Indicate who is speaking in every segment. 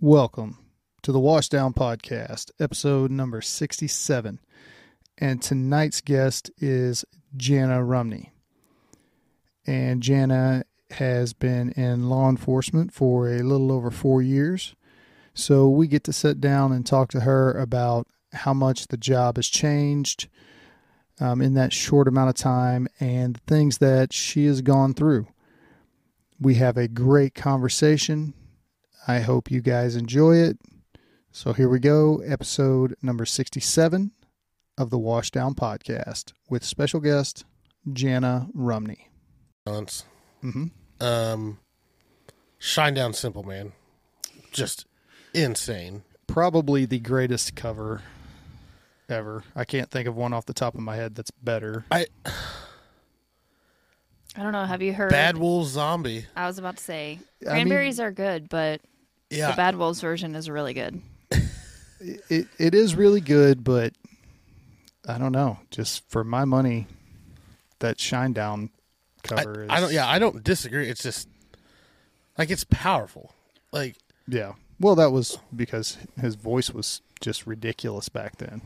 Speaker 1: Welcome to the Washdown Podcast, episode number 67. And tonight's guest is Janna Rumney. And Janna has been in law enforcement for a little over four years. So we get to sit down and talk to her about how much the job has changed um, in that short amount of time and the things that she has gone through. We have a great conversation. I hope you guys enjoy it. So here we go, episode number 67 of the Washdown Podcast with special guest Janna Rumney.
Speaker 2: Balance.
Speaker 1: Mm-hmm.
Speaker 2: Um, Shinedown Simple Man, just insane.
Speaker 1: Probably the greatest cover ever. I can't think of one off the top of my head that's better.
Speaker 2: I
Speaker 3: I don't know. Have you heard?
Speaker 2: Bad Wolves Zombie.
Speaker 3: I was about to say
Speaker 1: I
Speaker 3: cranberries are good, but
Speaker 2: Yeah,
Speaker 3: the Bad Wolves version is really good.
Speaker 1: It it is really good, but I don't know. Just for my money, that Shinedown
Speaker 2: I,
Speaker 1: cover is
Speaker 2: I don't. Yeah, I don't disagree. It's just like it's powerful. Like
Speaker 1: Yeah. Well, that was because his voice was just ridiculous back then.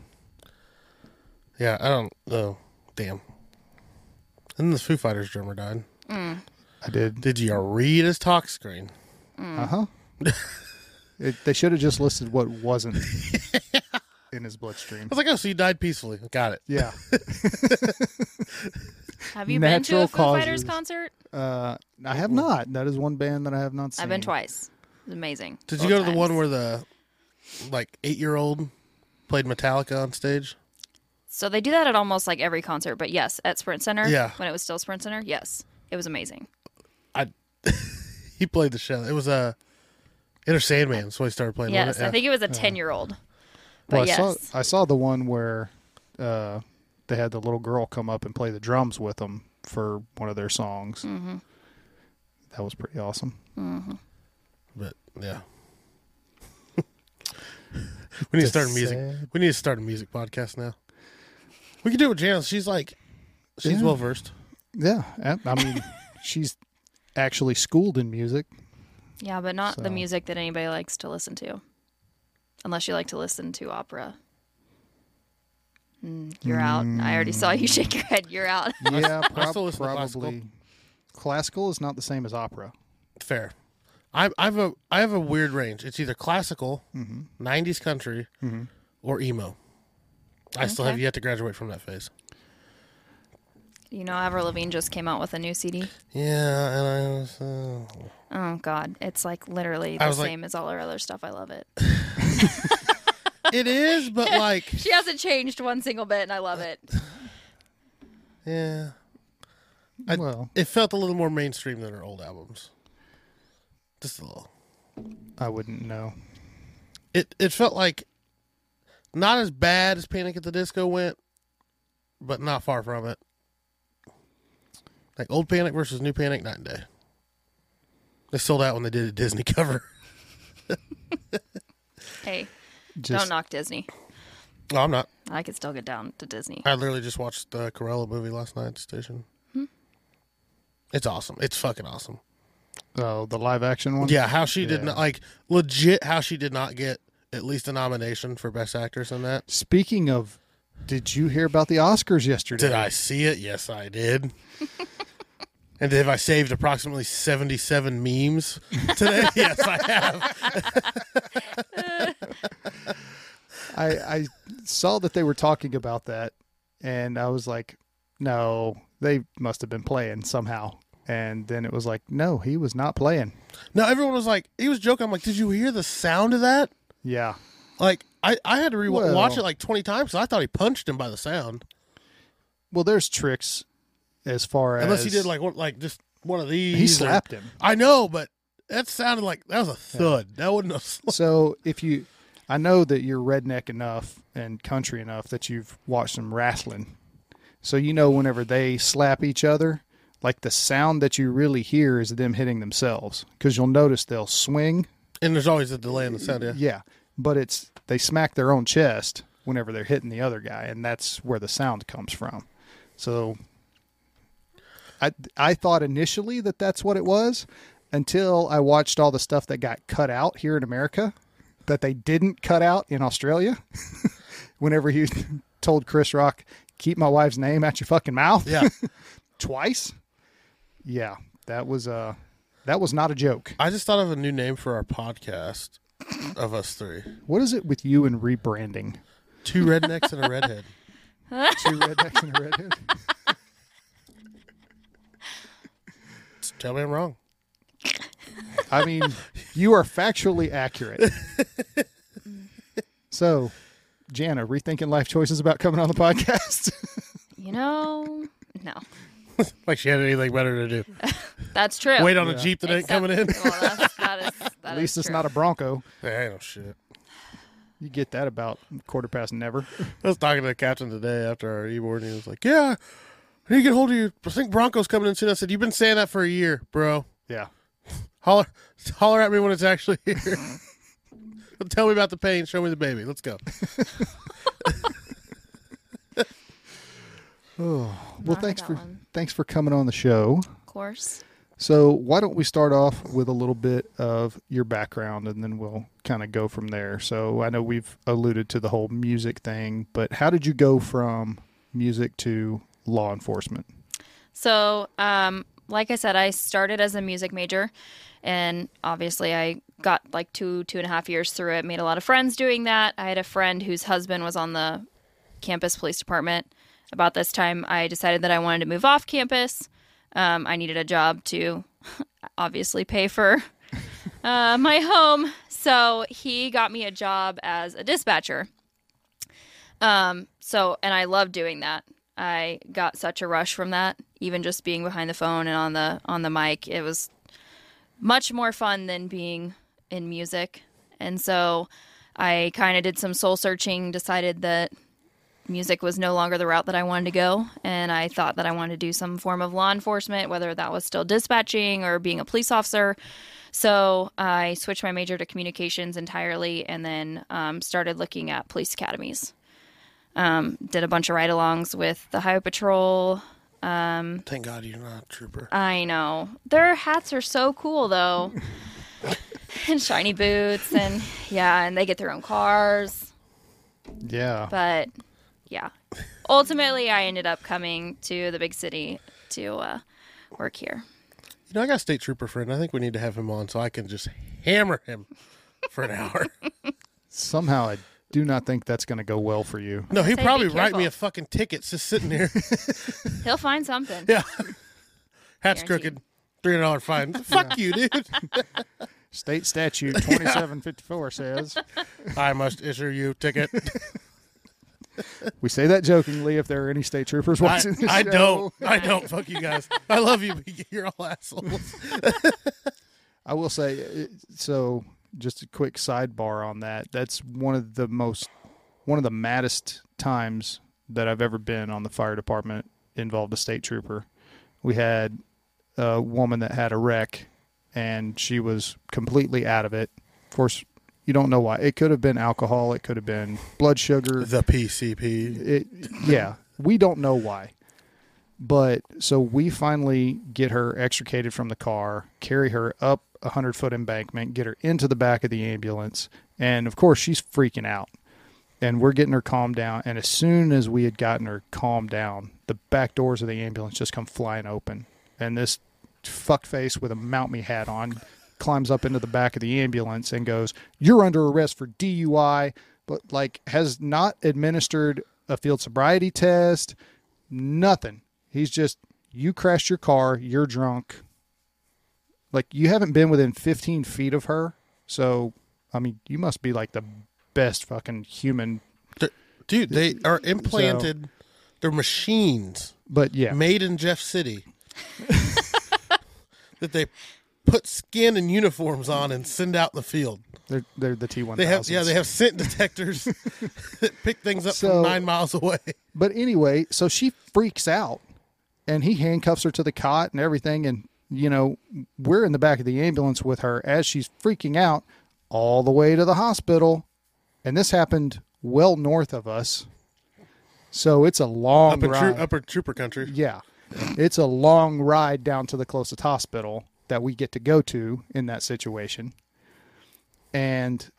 Speaker 2: yeah, I don't. Oh, damn. And then the Foo Fighters drummer died.
Speaker 3: Mm.
Speaker 1: I did.
Speaker 2: Did you read his tox screen?
Speaker 1: Uh huh. It, they should have just listed what wasn't in his bloodstream.
Speaker 2: I was like, oh, so you died peacefully. Got it.
Speaker 1: Yeah.
Speaker 3: Have you been to
Speaker 1: Natural
Speaker 3: a Foo Fighters
Speaker 1: causes.
Speaker 3: concert?
Speaker 1: Uh, I have not. That is one band that I have not seen.
Speaker 3: I've been twice. It's amazing.
Speaker 2: Did you
Speaker 3: Both
Speaker 2: go to the one
Speaker 3: times.
Speaker 2: where the like eight year old played Metallica on stage?
Speaker 3: So they do that at almost like every concert, but yes, at Sprint Center.
Speaker 2: Yeah.
Speaker 3: When it was still Sprint Center, yes, it was amazing.
Speaker 2: I He played the show. It was a uh, Enter Sandman. So I started playing.
Speaker 3: Yes,
Speaker 2: it?
Speaker 3: I think it was a ten-year-old. But
Speaker 1: Well, I
Speaker 3: yes,
Speaker 1: saw I saw the one where uh, they had the little girl come up and play the drums with them for one of their songs.
Speaker 3: hmm
Speaker 1: That was pretty awesome.
Speaker 2: But yeah. we need to start a music.
Speaker 1: Sad.
Speaker 2: We need to start a music podcast now. We can do it with Janice. She's like, she's
Speaker 1: Yeah.
Speaker 2: well versed.
Speaker 1: Yeah, I I mean, she's actually schooled in music.
Speaker 3: Yeah, but not the music that anybody likes to listen to, unless you like to listen to opera. Mm, you're out. I already saw you shake your head. You're out.
Speaker 1: Yeah,
Speaker 2: I
Speaker 1: prob-
Speaker 2: still classical.
Speaker 1: probably. Classical is not the same as opera.
Speaker 2: Fair. I, I have a I have a weird range. It's either classical,
Speaker 1: Mm-hmm.
Speaker 2: 90s country, or emo. I still have yet to graduate from that phase.
Speaker 3: You know, Avril Lavigne just came out with a new CD.
Speaker 2: Yeah, and I was. Uh,
Speaker 3: Oh God, it's like literally the
Speaker 2: was like-
Speaker 3: same as all her other stuff. I love it.
Speaker 2: it is, but like,
Speaker 3: She hasn't changed one single bit, and I love it.
Speaker 2: yeah, I-
Speaker 1: well,
Speaker 2: it felt a little more mainstream than her old albums. Just a little.
Speaker 1: I wouldn't know.
Speaker 2: It it felt like not as bad as Panic at the Disco went, but not far from it. Like old Panic versus new Panic, night and day. They sold out when they did a Disney cover.
Speaker 3: Hey,
Speaker 1: Just
Speaker 3: don't knock Disney.
Speaker 2: No, I'm not.
Speaker 3: I could still get down to Disney.
Speaker 2: I literally just watched the Cruella movie last night at the station. Hmm? It's awesome. It's fucking awesome.
Speaker 1: oh, the live action one.
Speaker 2: Yeah, how she did
Speaker 1: Yeah.
Speaker 2: not like legit how she did not get at least a nomination for best actress in that.
Speaker 1: Speaking of, did you hear about the Oscars yesterday?
Speaker 2: Did I see it? Yes, I did. and have I saved approximately 77 memes today? yes, I have.
Speaker 1: I, I saw that they were talking about that, and I was like, no, they must have been playing somehow. And then it was like, no, he was not playing.
Speaker 2: No, everyone was like, he was joking. I'm like, did you hear the sound of that?
Speaker 1: Yeah.
Speaker 2: Like, I, I had to re-
Speaker 1: Well-
Speaker 2: watch it like 20 times because I thought he punched him by the sound.
Speaker 1: Well, there's tricks as far as
Speaker 2: Unless he did like like just one of these.
Speaker 1: he
Speaker 2: or-
Speaker 1: slapped him.
Speaker 2: I know, but that sounded like that was a thud. That wouldn't have. Sl-
Speaker 1: So if you, I know that you're redneck enough and country enough that you've watched some wrestling, so you know whenever they slap each other, like the sound that you really hear is them hitting themselves because you'll notice they'll swing,
Speaker 2: and there's always a delay in the sound. Yeah.
Speaker 1: yeah, but it's they smack their own chest whenever they're hitting the other guy, and that's where the sound comes from. So I I thought initially that that's what it was, until I watched all the stuff that got cut out here in America that they didn't cut out in Australia. Whenever he told Chris Rock, "Keep my wife's name out your fucking mouth,"
Speaker 2: Yeah.
Speaker 1: twice. Yeah, that was uh that was not a joke.
Speaker 2: I just thought of a new name for our podcast of us three.
Speaker 1: What is it with you and rebranding?
Speaker 2: Two rednecks and a redhead.
Speaker 1: Two rednecks and a redhead.
Speaker 2: Tell me I'm wrong.
Speaker 1: I mean, you are factually accurate. So, Janna, rethinking life choices about coming on the podcast.
Speaker 3: You know, no,
Speaker 2: Like she had anything better to do.
Speaker 3: that's true.
Speaker 2: Wait on a
Speaker 1: Yeah.
Speaker 2: Jeep that ain't
Speaker 3: Except-
Speaker 2: coming in.
Speaker 3: Well, that's, that is, that
Speaker 1: At
Speaker 3: is
Speaker 1: least it's
Speaker 3: true.
Speaker 1: not a Bronco.
Speaker 2: Hey, ain't no shit.
Speaker 1: You get that about quarter past never.
Speaker 2: I was talking to the captain today after our e-board, and he was like, "Yeah, I need to get hold of you. I think Bronco's coming in soon." I said, "You've been saying that for a year, bro.
Speaker 1: Yeah.
Speaker 2: Holler, holler at me when it's actually here. Tell me about the pain. Show me the baby. Let's go."
Speaker 1: Oh, well,
Speaker 3: Not
Speaker 1: thanks for
Speaker 3: one.
Speaker 1: thanks for coming on the show.
Speaker 3: Of course.
Speaker 1: So, why don't we start off with a little bit of your background and then we'll kind of go from there. So, I know we've alluded to the whole music thing, but how did you go from music to law enforcement?
Speaker 3: So, um, like I said, I started as a music major, and obviously, I got like two, two and a half years through it. Made a lot of friends doing that. I had a friend whose husband was on the campus police department. About this time, I decided that I wanted to move off campus. Um, I needed a job to obviously pay for uh, my home, so he got me a job as a dispatcher. Um, so, and I loved doing that. I got such a rush from that. Even just being behind the phone and on the on the mic, it was much more fun than being in music. And so, I kind of did some soul searching, decided that music was no longer the route that I wanted to go, and I thought that I wanted to do some form of law enforcement, whether that was still dispatching or being a police officer. So I switched my major to communications entirely, and then um, started looking at police academies Um, did a bunch of ride alongs with the Highway Patrol.
Speaker 2: Um, Thank God you're not a trooper.
Speaker 3: I know. Their hats are so cool though. and shiny boots and yeah, and they get their own cars.
Speaker 1: Yeah.
Speaker 3: But yeah. Ultimately I ended up coming to the big city to uh, work here.
Speaker 2: You know, I got a state trooper friend. I think we need to have him on so I can just hammer him for an hour.
Speaker 1: Somehow I do not think that's going to go well for you.
Speaker 2: No, he'd probably write me a fucking ticket just sitting here.
Speaker 3: He'll find something.
Speaker 2: yeah. Hat's
Speaker 3: Guaranteed.
Speaker 2: crooked. Three hundred dollar fine. Fuck you, dude.
Speaker 1: State statute 2754 says.
Speaker 2: I must issue you ticket.
Speaker 1: We say that jokingly if there are any state troopers
Speaker 2: I,
Speaker 1: watching this
Speaker 2: I
Speaker 1: show.
Speaker 2: don't. I don't. Fuck you guys. I love you, but you're all assholes.
Speaker 1: I will say uh, so. Just a quick sidebar on that. That's one of the most, one of the maddest times that I've ever been on the fire department involved a state trooper. We had a woman that had a wreck, and she was completely out of it. Of course, you don't know why. It could have been alcohol. It could have been blood sugar.
Speaker 2: The PCP.
Speaker 1: it, yeah, we don't know why. But so we finally get her extricated from the car, carry her up a hundred foot embankment, get her into the back of the ambulance, and of course she's freaking out. And we're getting her calmed down. And as soon as we had gotten her calmed down, the back doors of the ambulance just come flying open, and this fuckface with a Mountie hat on climbs up into the back of the ambulance and goes, "You're under arrest for DUI," but like has not administered a field sobriety test, nothing. He's just you crashed your car, you're drunk. Like you haven't been within 15 feet of her, so I mean, you must be like the best fucking human.
Speaker 2: Dude, they are implanted. They're machines
Speaker 1: But yeah,
Speaker 2: made in Jeff City that they put skin and uniforms on and send out in the field.
Speaker 1: they're they're the T one.
Speaker 2: They have yeah, they have scent detectors that pick things up
Speaker 1: So-
Speaker 2: from nine miles away.
Speaker 1: But anyway, so she freaks out and he handcuffs her to the cot and everything. And, you know, we're in the back of the ambulance with her as she's freaking out all the way to the hospital. And this happened well north of us. So it's a long
Speaker 2: Up in
Speaker 1: ride.
Speaker 2: tro- upper trooper country.
Speaker 1: yeah. It's a long ride down to the closest hospital. that we get to go to in that situation. And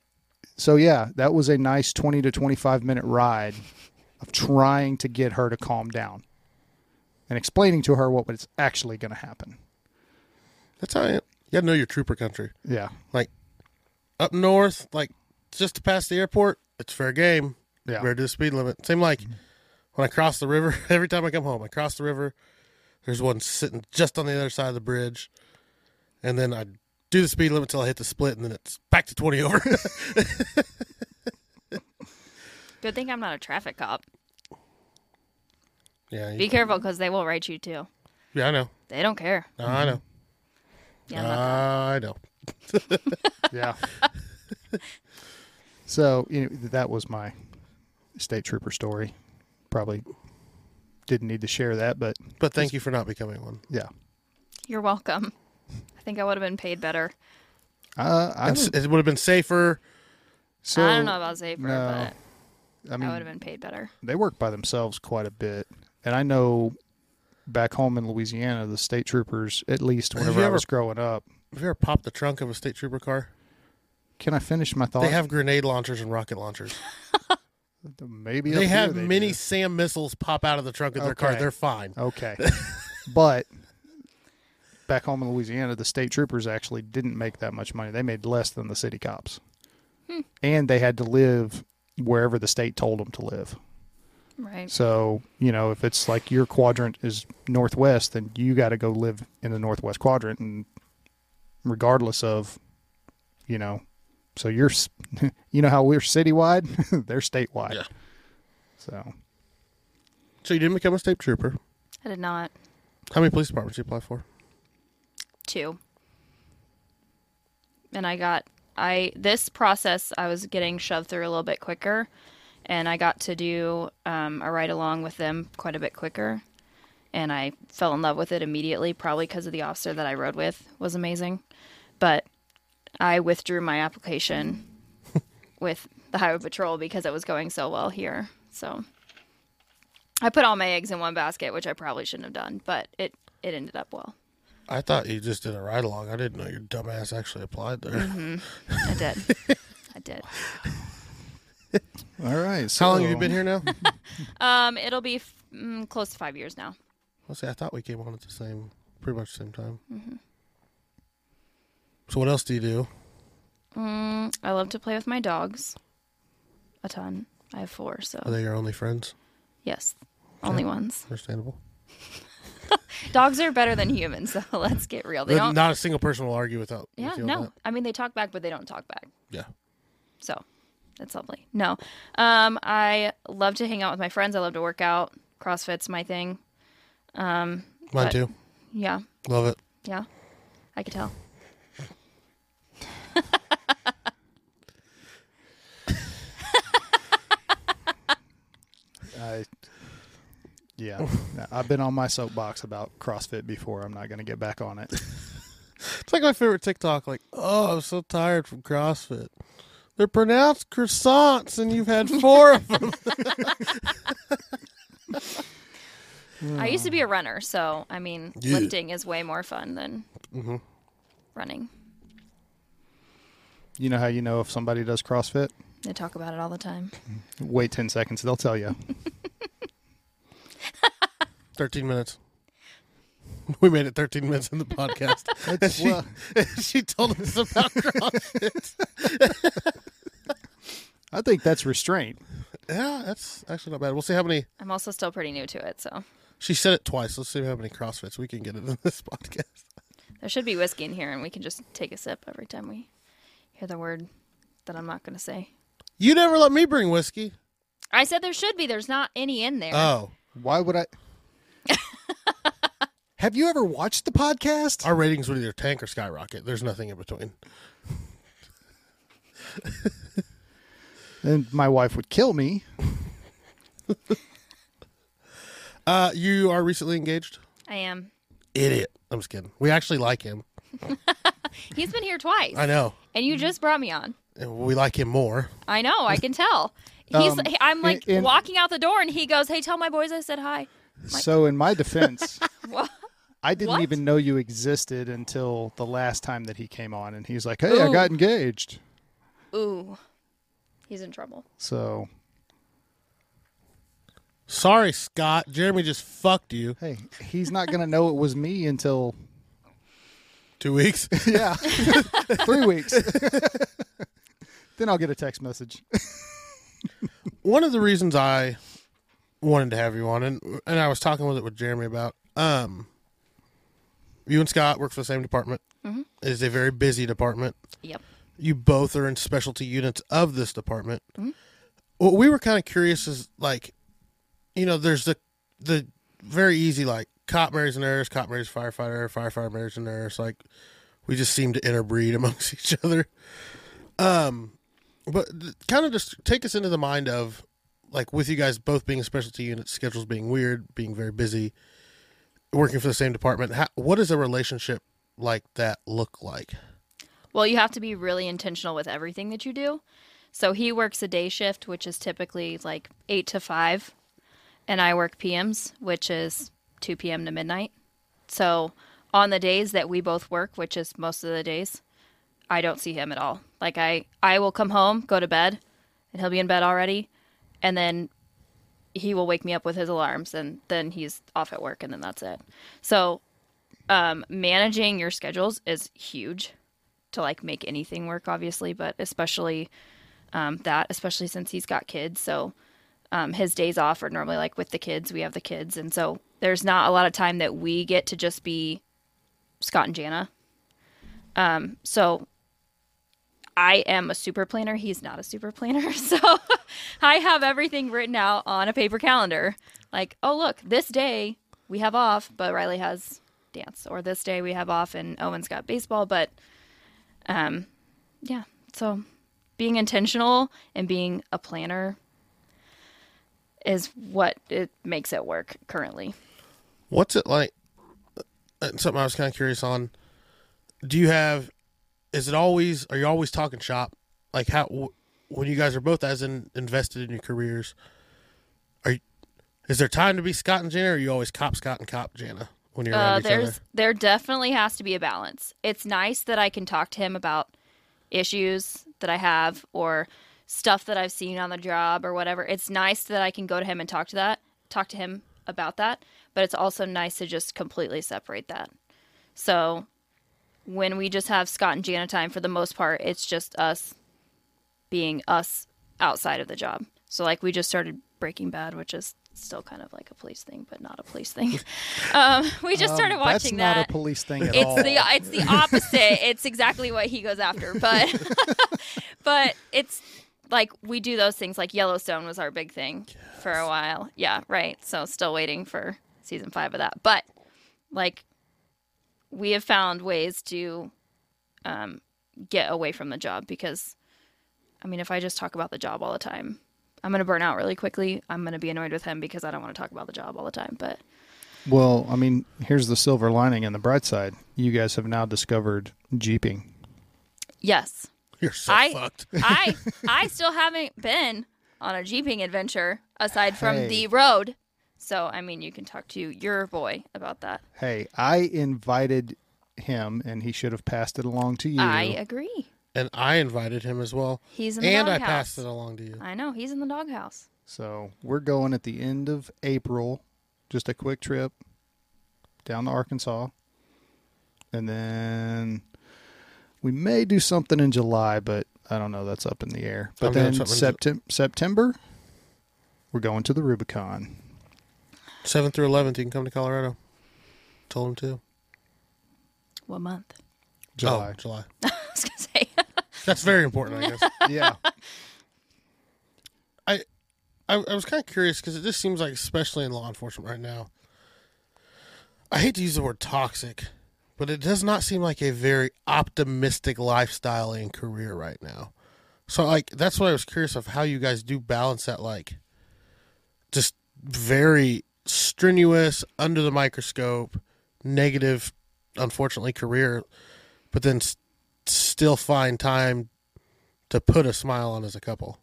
Speaker 1: so, yeah, that was a nice 20 to 25 minute ride of trying to get her to calm down and explaining to her what was actually going to happen.
Speaker 2: That's how you, you got to know your trooper country.
Speaker 1: Yeah.
Speaker 2: Like up north, like just to pass the airport, it's fair game.
Speaker 1: Yeah.
Speaker 2: We're to the speed limit. Same like mm-hmm. when I cross the river. Every time I come home, I cross the river. There's one sitting just on the other side of the bridge, and then I do the speed limit until I hit the split, and then it's back to twenty over.
Speaker 3: Good thing I'm not a traffic cop.
Speaker 2: yeah, you-
Speaker 3: Be careful because they will write you too.
Speaker 2: yeah, I know.
Speaker 3: They don't care.
Speaker 2: No, I know.
Speaker 3: Yeah, I'm
Speaker 2: I know.
Speaker 1: Yeah. so, you know, that was my state trooper story. Probably didn't need to share that, but
Speaker 2: But thank you for not becoming one.
Speaker 1: yeah.
Speaker 3: You're welcome. I think I would have been paid better.
Speaker 1: Uh, I,
Speaker 2: And it would have been safer.
Speaker 1: so,
Speaker 3: I don't know about safer,
Speaker 1: no.
Speaker 3: but
Speaker 1: I mean
Speaker 3: I
Speaker 1: mean,
Speaker 3: would have been paid better.
Speaker 1: they work by themselves quite a bit. And I know back home in Louisiana, the state troopers, at least
Speaker 2: Have
Speaker 1: whenever I
Speaker 2: ever-
Speaker 1: was growing up,
Speaker 2: Have you ever popped the trunk of a state trooper car?
Speaker 1: can I finish my thought?
Speaker 2: They have grenade launchers and rocket launchers.
Speaker 1: maybe
Speaker 2: They
Speaker 1: up
Speaker 2: have
Speaker 1: here
Speaker 2: mini
Speaker 1: do.
Speaker 2: SAM missiles pop out of the trunk of their car. They're fine.
Speaker 1: Okay. but back home in Louisiana, the state troopers actually didn't make that much money. They made less than the city cops. Hmm. And they had to live wherever the state told them to live.
Speaker 3: Right.
Speaker 1: So, you know, if it's like your quadrant is northwest, then you got to go live in the northwest quadrant and regardless of, you know, so you're, you know how we're citywide, they're statewide.
Speaker 2: Yeah.
Speaker 1: So,
Speaker 2: So you didn't become a state trooper.
Speaker 3: I did not.
Speaker 2: How many police departments did you apply for?
Speaker 3: Two. And I got I this process I was getting shoved through a little bit quicker and I got to do um, a ride along with them quite a bit quicker. And I fell in love with it immediately, probably because of the officer that I rode with was amazing. But I withdrew my application with the highway patrol because it was going so well here. So I put all my eggs in one basket, which I probably shouldn't have done, but it it ended up well.
Speaker 2: I thought you just did a ride along. I didn't know your dumbass actually applied there.
Speaker 3: I did. I did.
Speaker 1: all right. So,
Speaker 2: How long have you been here now?
Speaker 3: Um, it'll be f- mm, close to five years now.
Speaker 2: Let's see. I thought we came on at the same, pretty much the same time. So what else do you do?
Speaker 3: Mm, I love to play with my dogs. A ton. I have four, So Are
Speaker 2: they your only friends?
Speaker 3: yes, only ones.
Speaker 2: Understandable.
Speaker 3: Dogs are better than humans, so let's get real. They don't.
Speaker 2: Not a single person will argue without. you
Speaker 3: yeah,
Speaker 2: feeling
Speaker 3: no.
Speaker 2: that.
Speaker 3: I mean, they talk back, but they don't talk back.
Speaker 2: Yeah.
Speaker 3: So that's lovely. No, um, I love to hang out with my friends. I love to work out. CrossFit's my thing.
Speaker 2: Mine
Speaker 3: But-
Speaker 2: too.
Speaker 3: Yeah,
Speaker 2: Love it.
Speaker 3: yeah. I could tell.
Speaker 1: I, yeah, I've been on my soapbox about CrossFit before. I'm not going to get back on it.
Speaker 2: It's like my favorite TikTok. Like, oh, I'm so tired from CrossFit. They're pronounced croissants, and you've had four of them.
Speaker 3: I used to be a runner, so I mean,
Speaker 2: Yeah.
Speaker 3: lifting is way more fun than
Speaker 2: Mhm.
Speaker 3: running.
Speaker 1: You know how you know if somebody does CrossFit?
Speaker 3: They talk about it all the time.
Speaker 1: Wait 10 seconds, they'll tell you.
Speaker 2: Thirteen minutes. We made it 13 minutes in the podcast. and she,
Speaker 1: well-
Speaker 2: she told us about CrossFit.
Speaker 1: I think that's restraint.
Speaker 2: yeah, that's actually not bad. We'll see how many.
Speaker 3: I'm also still pretty new to it, so
Speaker 2: She said it twice. Let's see how many CrossFits we can get in this podcast.
Speaker 3: there should be whiskey in here, and we can just take a sip every time we hear the word that I'm not going to say.
Speaker 2: You never let me bring whiskey.
Speaker 3: I said there should be. There's not any in there.
Speaker 2: Oh,
Speaker 1: Why would I? Have you ever watched the podcast?
Speaker 2: our ratings would either tank or skyrocket. There's nothing in between.
Speaker 1: And my wife would kill me.
Speaker 2: Uh, you are recently engaged.
Speaker 3: I am.
Speaker 2: Idiot. I'm just kidding. We actually like him.
Speaker 3: He's been here twice,
Speaker 2: I know.
Speaker 3: and you just brought me on.
Speaker 2: And we like him more.
Speaker 3: I know. I can tell. He's.
Speaker 1: Um,
Speaker 3: I'm like
Speaker 1: in- in-
Speaker 3: walking out the door, and he goes, "Hey, tell my boys I said hi."
Speaker 1: So, in my defense,
Speaker 3: What?
Speaker 1: I didn't
Speaker 3: What?
Speaker 1: even know you existed until the last time that he came on, and he's like, "Hey, I
Speaker 3: Ooh.
Speaker 1: got engaged."
Speaker 3: Ooh, he's in trouble.
Speaker 1: So,
Speaker 2: Sorry, Scott. Jeremy just fucked you.
Speaker 1: hey, he's not gonna know it was me until
Speaker 2: Two weeks.
Speaker 1: yeah, three weeks. then I'll get a text message.
Speaker 2: One of the reasons I wanted to have you on, and and I was talking with it with Jeremy about, um, you and Scott work for the same department.
Speaker 3: Mhm.
Speaker 2: It is a very busy department.
Speaker 3: Yep.
Speaker 2: You both are in specialty units of this department.
Speaker 3: Mhm.
Speaker 2: What we were kind of curious is like, you know, there's the the very easy like cop marries a nurse, cop marries a firefighter, firefighter marries a nurse. Like we just seem to interbreed amongst each other. Um, but kind of just take us into the mind of like with you guys both being a specialty unit, schedules being weird, being very busy, working for the same department. How, what does a relationship like that look like?
Speaker 3: Well, you have to be really intentional with everything that you do. So he works a day shift, which is typically like 8 to 5, and I work PMs, which is 2 p.m. to midnight. So on the days that we both work, which is most of the days, I don't see him at all. Like I I will come home, go to bed, and he'll be in bed already, and then he will wake me up with his alarms and then he's off at work and then that's it. So um, managing your schedules is huge to like make anything work obviously but especially um, that especially since he's got kids so um, his days off are normally like with the kids we have the kids and so there's not a lot of time that we get to just be scott and janna. Um, so i am a super planner. He's not a super planner so i have everything written out on a paper calendar. Like oh look this day we have off but riley has dance or this day we have off and owen's got baseball but um yeah so being intentional and being a planner is what it makes it work currently
Speaker 2: What's it like? uh, Something I was kind of curious on. Do you have? Is it always? Are you always talking shop? Like how when you guys are both as in, invested in your careers? Are you, is there time to be Scott and Janna? Or are you always cop Scott and cop Janna when you're around
Speaker 3: uh,
Speaker 2: each
Speaker 3: there's
Speaker 2: other?
Speaker 3: there definitely has to be a balance. It's nice that i can talk to him about issues that i have or stuff that i've seen on the job or whatever. It's nice that i can go to him and talk to that talk to him about that but it's also nice to just completely separate that. So when we just have scott and janna time for the most part it's just us being us outside of the job. So like we just started breaking bad which is still kind of like a police thing but not a police thing um, we just started
Speaker 1: Um,
Speaker 3: watching
Speaker 1: that's
Speaker 3: that
Speaker 1: not a police thing at
Speaker 3: it's
Speaker 1: all.
Speaker 3: the it's the opposite. it's exactly what he goes after, but but it's like we do those things. Like Yellowstone was our big thing for a while. Yeah, right. So still waiting for season five of that, but like we have found ways to um, get away from the job because I mean, if I just talk about the job all the time. I'm going to burn out really quickly. I'm going to be annoyed with him because I don't want to talk about the job all the time. But
Speaker 1: well, I mean, here's the silver lining and the bright side. You guys have now discovered jeeping.
Speaker 3: yes,
Speaker 2: You're so
Speaker 3: I-
Speaker 2: fucked.
Speaker 3: I I still haven't been on a jeeping adventure aside from
Speaker 1: Hey.
Speaker 3: the road. So I mean, you can talk to your boy about that.
Speaker 1: Hey, I invited him, and he should have passed it along to you.
Speaker 3: I agree.
Speaker 2: And I invited him as well,
Speaker 3: He's in the
Speaker 2: and I
Speaker 3: doghouse.
Speaker 2: passed it along to you.
Speaker 3: I know he's in the doghouse.
Speaker 1: So we're going at the end of April, just a quick trip down to Arkansas. And then we may do something in July, but I don't know. That's up in the air. But
Speaker 2: I'm doing
Speaker 1: then
Speaker 2: something in
Speaker 1: Septem- September, we're going to the Rubicon.
Speaker 2: Seventh through eleventh, you can come to Colorado. Told him to.
Speaker 3: What month?
Speaker 1: July.
Speaker 2: Oh, July.
Speaker 3: I was gonna say.
Speaker 2: That's very important, I guess.
Speaker 1: yeah.
Speaker 2: I, I I was kind of curious because it just seems like, especially in law enforcement right now, I hate to use the word toxic, but it does not seem like a very optimistic lifestyle and career right now. So, like, that's why I was curious of how you guys do balance that, like, just very strenuous, under the microscope, negative, unfortunately, career, but then still find time to put a smile on as a couple.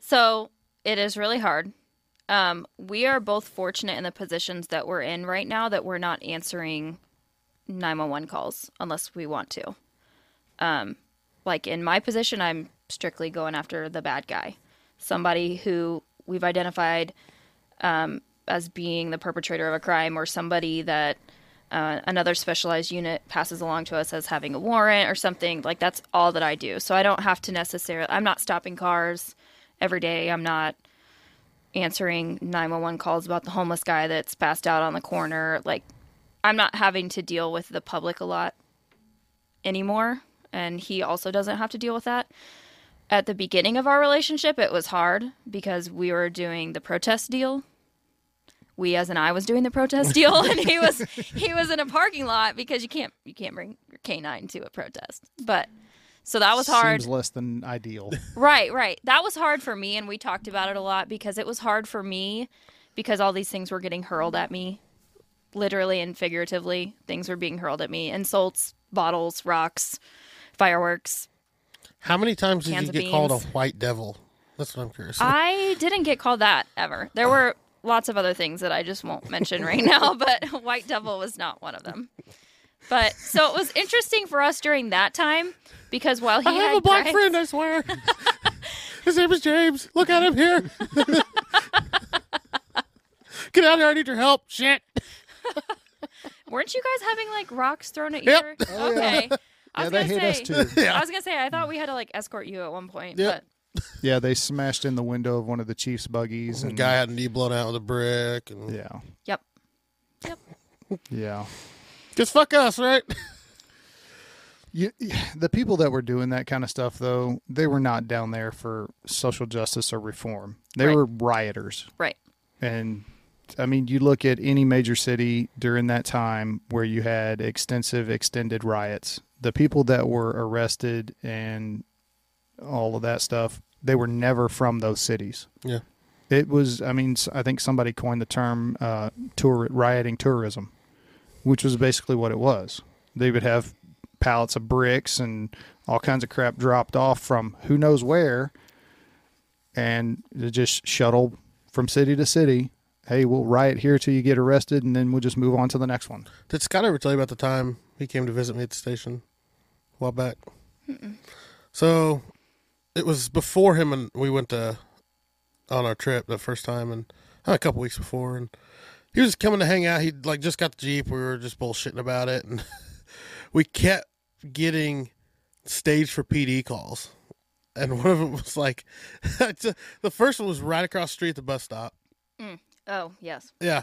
Speaker 3: So it is really hard. Um, we are both fortunate in the positions that we're in right now that we're not answering 911 calls unless we want to. Um, like in my position, I'm strictly going after the bad guy, somebody who we've identified um, as being the perpetrator of a crime or somebody that uh, another specialized unit passes along to us as having a warrant or something. Like that's all that I do. So I don't have to necessarily, I'm not stopping cars every day. I'm not answering 911 calls about the homeless guy that's passed out on the corner. Like I'm not having to deal with the public a lot anymore. And he also doesn't have to deal with that. At the beginning of our relationship, it was hard because we were doing the protest deal we as in I was doing the protest deal and he was he was in a parking lot because you can't you can't bring your canine to a protest. But so that was hard.
Speaker 1: Seems less than ideal.
Speaker 3: Right, right. That was hard for me and we talked about it a lot because it was hard for me because all these things were getting hurled at me literally and figuratively. Things were being hurled at me. Insults, bottles, rocks, fireworks.
Speaker 2: How many times did you
Speaker 3: of
Speaker 2: get called a white devil? That's what I'm curious.
Speaker 3: I didn't get called that ever. There were lots of other things that I just won't mention right now, but White Devil was not one of them. But so it was interesting for us during that time because while he
Speaker 2: I have
Speaker 3: had
Speaker 2: a black
Speaker 3: crimes-
Speaker 2: friend, I swear. His name is James. Look at him here. Get out here. I need your help. Shit.
Speaker 3: weren't you guys having like rocks thrown at you?
Speaker 2: Oh, yep.
Speaker 3: Okay. I
Speaker 1: Yeah,
Speaker 3: was
Speaker 1: they
Speaker 3: gonna
Speaker 1: hit
Speaker 3: say,
Speaker 1: us too.
Speaker 3: I was gonna say I thought we had to like escort you at one point,
Speaker 2: Yep.
Speaker 1: Yeah, they smashed in the window of one of the Chiefs' buggies.
Speaker 2: The
Speaker 1: And,
Speaker 2: guy had a knee blown out with a brick. And
Speaker 1: Yeah,
Speaker 3: Yep. yep.
Speaker 1: yeah.
Speaker 2: Just fuck us, right?
Speaker 1: You, the people that were doing that kind of stuff, though, they were not down there for social justice or reform. They
Speaker 3: Right.
Speaker 1: were rioters.
Speaker 3: Right.
Speaker 1: And I mean, you look at any major city during that time where you had extensive, extended riots. The people that were arrested and all of that stuff, they were never from those cities.
Speaker 2: Yeah.
Speaker 1: It was, I mean, I think somebody coined the term uh, tour rioting tourism, which was basically what it was. They would have pallets of bricks and all kinds of crap dropped off from who knows where, and they just shuttle from city to city. Hey, we'll riot here till you get arrested, and then we'll just move on to the next one.
Speaker 2: Did Scott ever tell you about the time he came to visit me at the station a while back? So it was before him and we went to on our trip the first time, and uh, a couple weeks before, and he was coming to hang out. He like just got the jeep. We were just bullshitting about it, and we kept getting staged for PD calls, and one of them was like, the first one was right across the street at the bus stop.
Speaker 3: Oh yes.
Speaker 2: Yeah.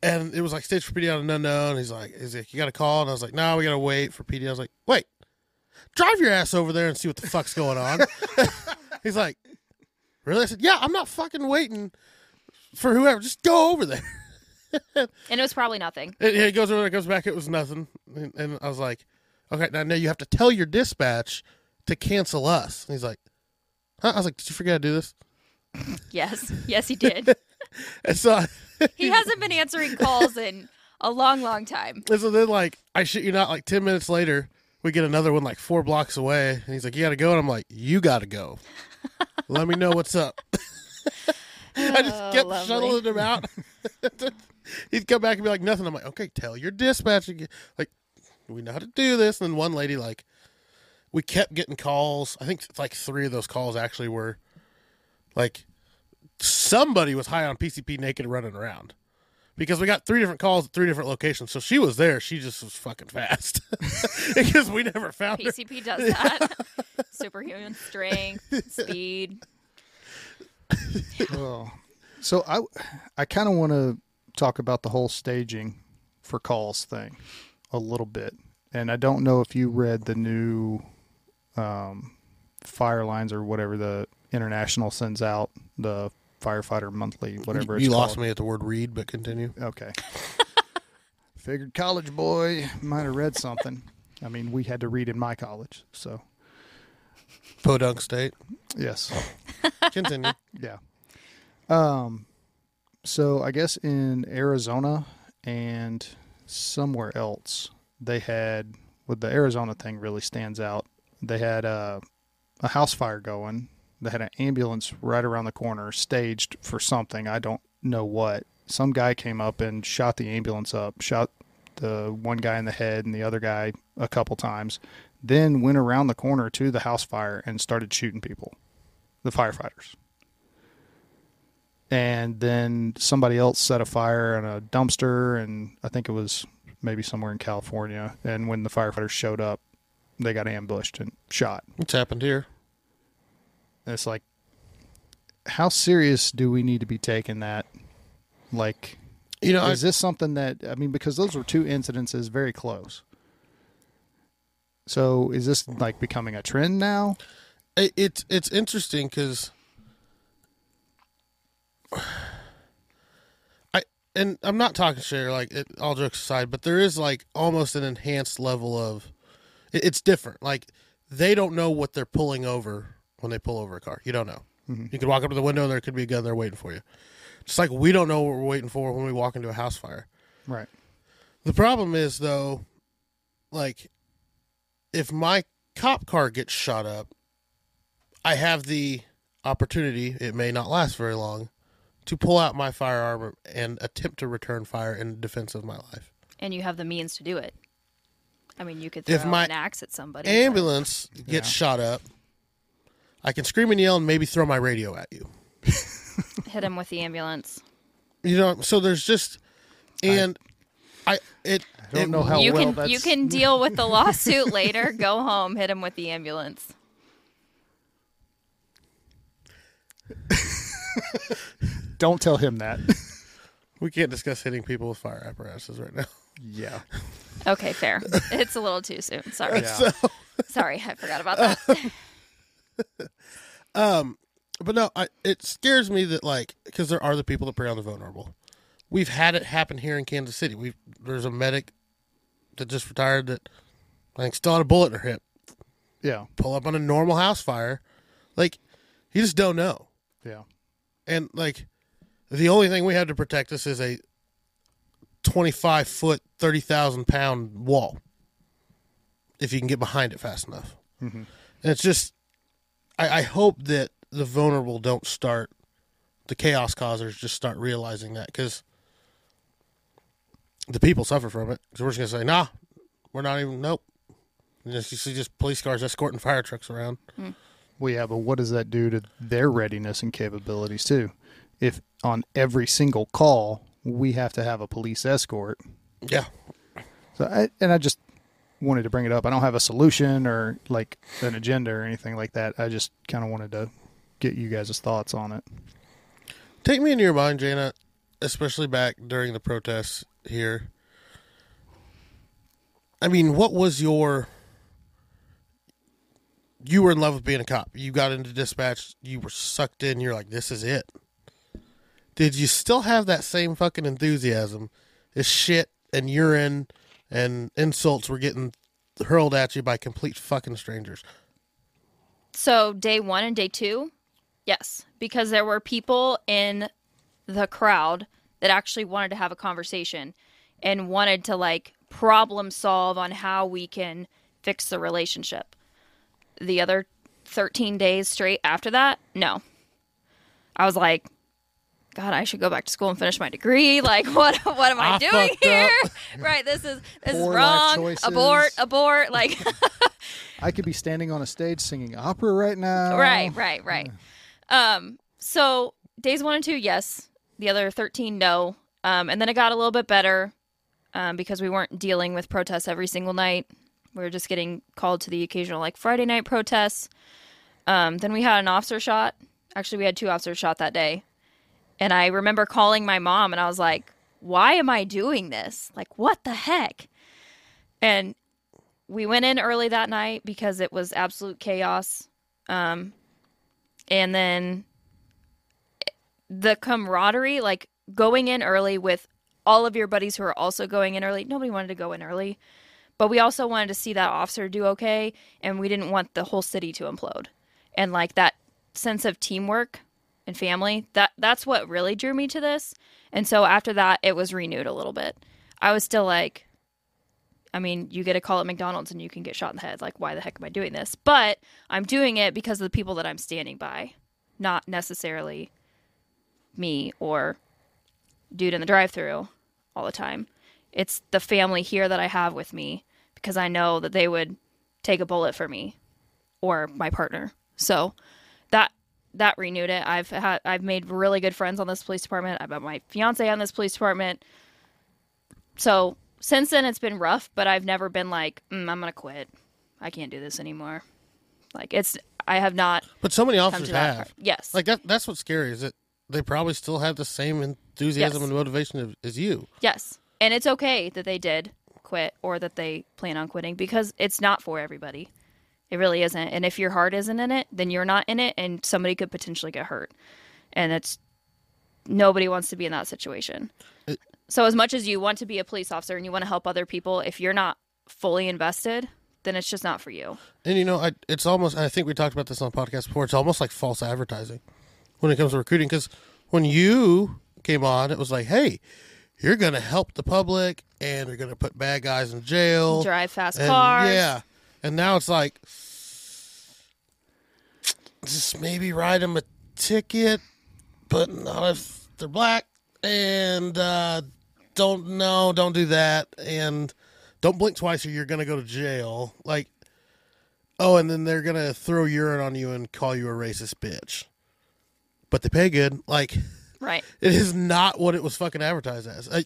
Speaker 2: And it was like stage for PD on an unknown. He's like, he's like, you got a call? And I was like, no, we got to wait for PD. I was like, wait, drive your ass over there and see what the fuck's going on. he's like, really? I said, yeah, I'm not fucking waiting for whoever. Just go over there.
Speaker 3: And it was probably nothing.
Speaker 2: And he goes over there, goes back. It was nothing. And, and I was like, okay, now, now you have to tell your dispatch to cancel us. And he's like, huh? I was like, did you forget to do this?
Speaker 3: Yes. Yes he did.
Speaker 2: And so, I,
Speaker 3: he hasn't been answering calls in a long, long time.
Speaker 2: And so then, like, I shit you not, like 10 minutes later, we get another one like four blocks away. And he's like, You got to go. And I'm like, You got to go. Let me know what's up. I just
Speaker 3: Oh,
Speaker 2: kept
Speaker 3: lovely.
Speaker 2: shuttling him out. He'd come back and be like, Nothing. I'm like, Okay, tell your dispatch. again." Like, we know how to do this. And then one lady, like, we kept getting calls. I think like three of those calls actually were like somebody was high on PCP naked running around because we got three different calls at three different locations. So she was there. She just was fucking fast because we never found her.
Speaker 3: PCP does that. Superhuman strength, speed.
Speaker 1: Oh. So I, I kind of want to talk about the whole staging for calls thing a little bit, and I don't know if you read the new um, fire lines or whatever the international sends out the firefighter monthly whatever it's
Speaker 2: you
Speaker 1: called.
Speaker 2: lost me at the word read, but continue.
Speaker 1: Okay. Figured college boy might have read something. I mean, we had to read in my college, so
Speaker 2: Podunk State.
Speaker 1: yes.
Speaker 2: Continue.
Speaker 1: Yeah. Um so I guess in Arizona and somewhere else they had with the Arizona thing really stands out. They had a a house fire going. They had an ambulance right around the corner staged for something. I don't know what. Some guy came up and shot the ambulance up, shot the one guy in the head and the other guy a couple times, then went around the corner to the house fire and started shooting people, the firefighters. And then somebody else set a fire in a dumpster, and I think it was maybe somewhere in California. And when the firefighters showed up, they got ambushed and shot.
Speaker 2: It's happened here.
Speaker 1: And it's like, how serious do we need to be taking that? Like,
Speaker 2: You know, I,
Speaker 1: is this something that I mean? Because those were two incidences very close. So is this like becoming a trend now?
Speaker 2: it, it's it's interesting because I and I'm not talking shit like it, all jokes aside, but there is like almost an enhanced level of it, it's different. Like they don't know what they're pulling over when they pull over a car. You don't know. Mm-hmm. You could walk up to the window and there could be a gun there waiting for you. Just like we don't know what we're waiting for when we walk into a house fire.
Speaker 1: Right.
Speaker 2: The problem is though, like, if my cop car gets shot up, I have the opportunity, it may not last very long, to pull out my firearm and attempt to return fire in defense of my life.
Speaker 3: and you have the means to do it. I mean, you could throw
Speaker 2: If my
Speaker 3: an axe at somebody. but-
Speaker 2: Ambulance gets shot up, I can scream and yell and maybe throw my radio at you.
Speaker 3: hit him with the ambulance.
Speaker 2: You know, so there's just and I, it
Speaker 1: I don't
Speaker 2: it-
Speaker 1: know how
Speaker 3: you
Speaker 1: well
Speaker 3: can
Speaker 1: that's.
Speaker 3: you can deal with the lawsuit later. Go home, hit him with the ambulance.
Speaker 1: Don't tell him that.
Speaker 2: we can't discuss hitting people with fire apparatuses right now.
Speaker 1: yeah.
Speaker 3: Okay, fair. It's a little too soon. Sorry.
Speaker 1: Yeah.
Speaker 3: Sorry, I forgot about that.
Speaker 2: Um, but no, I, it scares me that like because there are the people that prey on the vulnerable. We've had it happen here in Kansas City. We there's a medic that just retired that I think still had a bullet in her hip.
Speaker 1: Yeah.
Speaker 2: Pull up on a normal house fire, like you just don't know.
Speaker 1: Yeah.
Speaker 2: And like the only thing we have to protect us is a twenty five foot, thirty thousand pound wall. If you can get behind it fast enough, mm-hmm. and it's just I, I hope that the vulnerable don't start the chaos causers just start realizing that because the people suffer from it. So we're just gonna say, nah, we're not even. Nope. And just, you see just police cars escorting fire trucks around. Hmm.
Speaker 1: Well, yeah, but what does that do to their readiness and capabilities too? If on every single call we have to have a police escort,
Speaker 2: Yeah,
Speaker 1: so I, and I just wanted to bring it up. I don't have a solution or like an agenda or anything like that. I just kind of wanted to get you guys' thoughts on it.
Speaker 2: take me into your mind, Janna, especially back during the protests here. I mean, what was your? You were in love with being a cop. You got into dispatch. You were sucked in. You're like, this is it. Did you still have that same fucking enthusiasm as shit and urine and insults were getting hurled at you by complete fucking strangers?
Speaker 3: So day one and day two, yes, because there were people in the crowd that actually wanted to have a conversation and wanted to like problem solve on how we can fix the relationship. The other 13 days straight after that, no. I was like, God, I should go back to school and finish my degree. Like, what? What am I,
Speaker 2: I
Speaker 3: doing here?
Speaker 2: up.
Speaker 3: right. This is this
Speaker 1: Poor
Speaker 3: is wrong. Abort. Abort. Like,
Speaker 1: I could be standing on a stage singing opera right now.
Speaker 3: right right right um so days one and two yes the other 13 no um and then it got a little bit better um because we weren't dealing with protests every single night we were just getting called to the occasional like friday night protests um then we had an officer shot actually we had two officers shot that day and i remember calling my mom and i was like why am i doing this like what the heck and we went in early that night because it was absolute chaos um, and then the camaraderie, like going in early with all of your buddies who are also going in early. Nobody wanted to go in early, but we also wanted to see that officer do okay, and we didn't want the whole city to implode. And like that sense of teamwork and family, that that's what really drew me to this. And so after that, it was renewed a little bit. I was still like, I mean, you get a call at McDonald's and you can get shot in the head. Like, why the heck am I doing this? But I'm doing it because of the people that I'm standing by, not necessarily me or dude in the drive-through all the time. It's the family here that I have with me because I know that they would take a bullet for me or my partner. So that that renewed it. I've had I've made really good friends on this police department. I've got my fiance on this police department. So since then, it's been rough, but I've never been like, mm, I'm gonna quit. I can't do this anymore. Like it's, I have not
Speaker 2: But so many officers have.
Speaker 3: part. Yes,
Speaker 2: Like that. That's what's scary is that they probably still have the same enthusiasm
Speaker 3: Yes.
Speaker 2: and motivation as you.
Speaker 3: yes, and it's okay that they did quit or that they plan on quitting because it's not for everybody. It really isn't. And if your heart isn't in it, then you're not in it, and somebody could potentially get hurt. And it's nobody wants to be in that situation.
Speaker 2: It-
Speaker 3: so as much as you want to be a police officer and you want to help other people, if you're not fully invested, then it's just not for you.
Speaker 2: And you know, I, it's almost. I think we talked about this on the podcast before. It's almost like false advertising when it comes to recruiting. Because when you came on, it was like, "Hey, you're going to help the public, and you're going to put bad guys in jail,
Speaker 3: Drive fast
Speaker 2: and,
Speaker 3: cars.
Speaker 2: Yeah, and now it's like, just maybe write them a ticket, but not if they're black, and uh, don't no, don't do that, and don't blink twice or you're gonna go to jail. Like, oh, and then they're gonna throw urine on you and call you a racist bitch, but they pay good. Like,
Speaker 3: Right.
Speaker 2: it is not what it was fucking advertised as. I,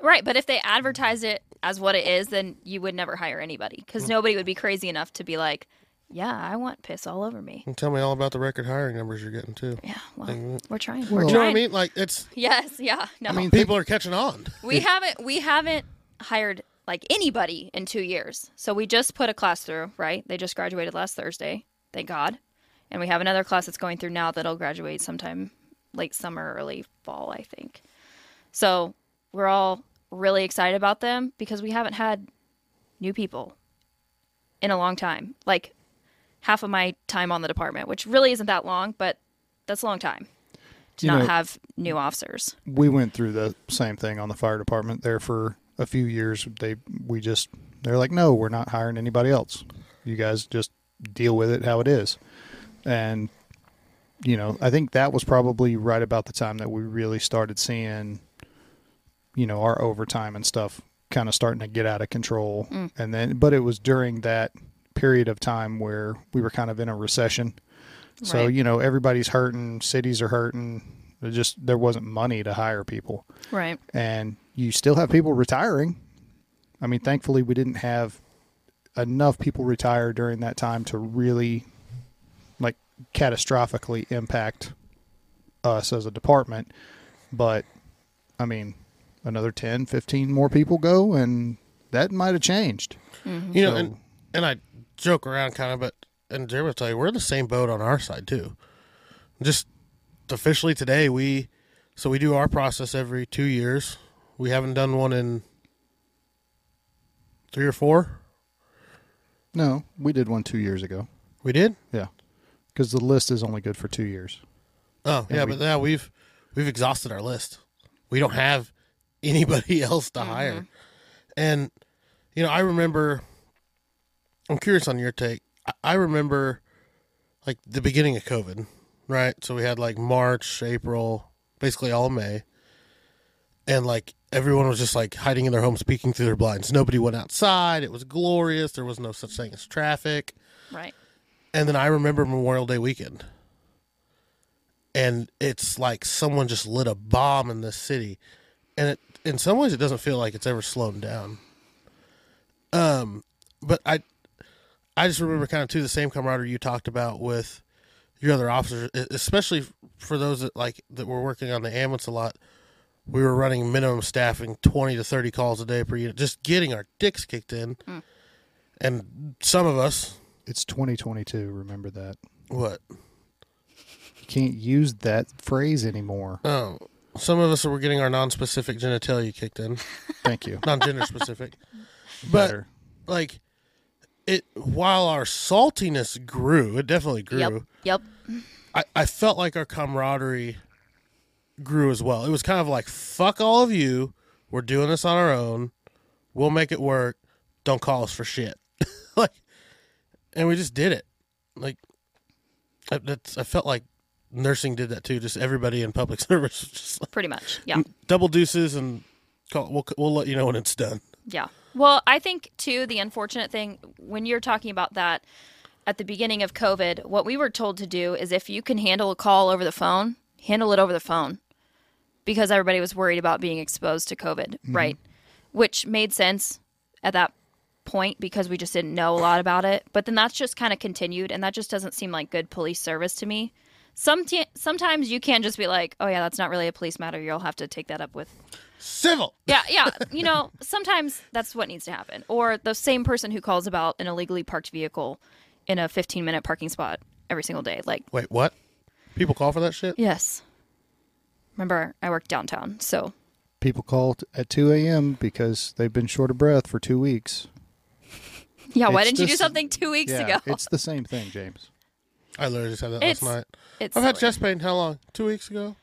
Speaker 3: Right, but if they advertise it as what it is, then you would never hire anybody because nobody would be crazy enough to be like, "Yeah, I want piss all over me."
Speaker 2: tell me all about the record hiring numbers you're getting too.
Speaker 3: Yeah, well,
Speaker 2: Mm.
Speaker 3: we're trying.
Speaker 1: Well-
Speaker 3: we're
Speaker 2: You know what I
Speaker 3: trying.
Speaker 2: mean? Like, it's
Speaker 3: Yes, yeah. No,
Speaker 1: I mean,
Speaker 2: people are catching on.
Speaker 3: we haven't we haven't hired like anybody in two years. So we just put a class through. Right, they just graduated last Thursday. Thank God. And we have another class that's going through now that'll graduate sometime late summer, early fall, I think. So we're all really excited about them because we haven't had new people in a long time. Like half of my time on the department, which really isn't that long, but that's a long time to
Speaker 1: You
Speaker 3: not
Speaker 1: know-
Speaker 3: have new officers.
Speaker 1: we went through the same thing on the fire department there for a few years. They we just they're like, no, we're not hiring anybody else. You guys just deal with it how it is. And you know, I think that was probably right about the time that we really started seeing, you know, our overtime and stuff kind of starting to get out of control. Mm. And then, but it was during that period of time where we were kind of in a recession. So
Speaker 3: Right.
Speaker 1: you know, everybody's hurting, cities are hurting. There just there wasn't money to hire people
Speaker 3: Right.
Speaker 1: and you still have people retiring. I mean, thankfully, we didn't have enough people retire during that time to really, like, catastrophically impact us as a department. But, I mean, another 10, 15 more people go, and that might have changed. Mm-hmm.
Speaker 2: You know,
Speaker 1: So-
Speaker 2: and and I joke around kind of, but and Jeremy will tell you we're in the same boat on our side too. Just officially today, we so we do our process every two years. We haven't done one in three or four.
Speaker 1: No, we did one two years ago.
Speaker 2: We did.
Speaker 1: Yeah. Because the list is only good for two years.
Speaker 2: Oh yeah,
Speaker 1: we-
Speaker 2: but now we've we've exhausted our list. We don't have anybody else to hire, mm-hmm. and you know I remember. I'm curious on your take. I- I remember, like the beginning of COVID, right? So we had like March, April, basically all May, and like everyone was just like hiding in their homes, peeking through their blinds. Nobody went outside. It was glorious. There was no such thing as traffic.
Speaker 3: Right.
Speaker 2: And then I remember Memorial Day weekend. And it's like someone just lit a bomb in this city. And it in some ways it doesn't feel like it's ever slowed down. Um but I I just remember kind of too the same camaraderie you talked about with your other officers, especially for those that like that were working on the ambulance a lot. We were running minimum staffing twenty to thirty calls a day per unit, just getting our dicks kicked in. And some of us,
Speaker 1: It's 2022. Remember that.
Speaker 2: what
Speaker 1: You can't use that phrase anymore.
Speaker 2: Oh, some of us were getting our non-specific genitalia kicked in,
Speaker 1: Thank you.
Speaker 2: non-gender specific. but
Speaker 1: Better.
Speaker 2: like it, while our saltiness grew, it definitely grew.
Speaker 3: Yep. Yep.
Speaker 2: I, I felt like our camaraderie grew as well. It was kind of like fuck all of you. We're doing this on our own. We'll make it work. Don't call us for shit. like, and we just did it. Like, I, that's, I felt like nursing did that too. Just everybody in public service just like
Speaker 3: Pretty much. Yeah.
Speaker 2: Mm, double deuces and call, we'll we'll let you know when it's done.
Speaker 3: Yeah. Well, I think too the unfortunate thing when you're talking about that at the beginning of COVID, what we were told to do is if you can handle a call over the phone, handle it over the phone. Because everybody was worried about being exposed to COVID, mm-hmm. right? Which made sense at that point because we just didn't know a lot about it. But then that's just kind of continued and that just doesn't seem like good police service to me. Some sometimes you can't just be like, "Oh yeah, that's not really a police matter. You'll have to take that up with
Speaker 2: Civil.
Speaker 3: yeah, yeah. You know, sometimes that's what needs to happen. Or the same person who calls about an illegally parked vehicle in a 15 minute parking spot every single day. Like,
Speaker 2: Wait, what? People call for that shit?
Speaker 3: yes. Remember, I work downtown, so
Speaker 1: People call t- at 2 a.m. because they've been short of breath for two weeks.
Speaker 3: yeah. Why
Speaker 1: It's
Speaker 3: didn't you do something two weeks
Speaker 1: yeah,
Speaker 3: ago?
Speaker 1: it's the same thing, James.
Speaker 2: I literally just had that
Speaker 3: It's-
Speaker 2: last night.
Speaker 3: It's
Speaker 2: I've had
Speaker 3: silly.
Speaker 2: chest pain. How long? Two weeks ago.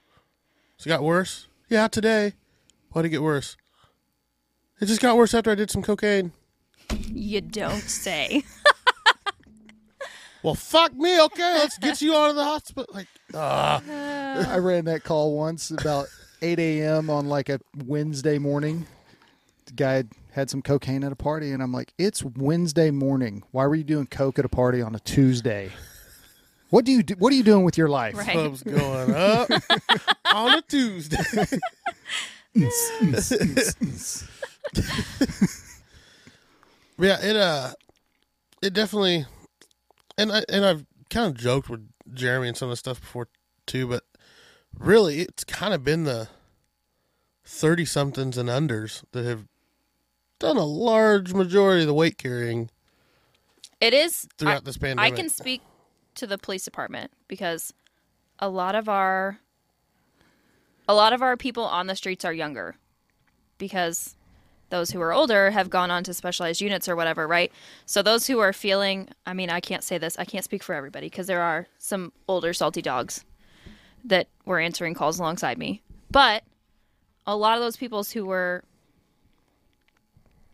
Speaker 2: So it got worse. Yeah, today. Why did it get worse? It just got worse after I did some cocaine.
Speaker 3: You don't say.
Speaker 2: Well, fuck me. Okay, let's get you out of the hospital. Like, ah,
Speaker 1: I ran that call once about 8 a.m. on like a Wednesday morning. The guy had, had some cocaine at a party, and I'm like, "It's Wednesday morning. Why were you doing coke at a party on a Tuesday? What do you do? What are you doing with your life?"
Speaker 3: Right.
Speaker 2: pub's going up on a Tuesday. yeah, it uh, it definitely, and I and I've kind of joked with Jeremy and some of the stuff before too, but really, it's kind of been the thirty somethings and unders that have done a large majority of the weight carrying
Speaker 3: It is.
Speaker 2: throughout
Speaker 3: I,
Speaker 2: this pandemic.
Speaker 3: I can speak to the police department because a lot of our a lot of our people on the streets are younger because those who are older have gone on to specialized units or whatever, right? So those who are feeling, I mean, I can't say this, I can't speak for everybody because there are some older salty dogs that were answering calls alongside me. But a lot of those people who were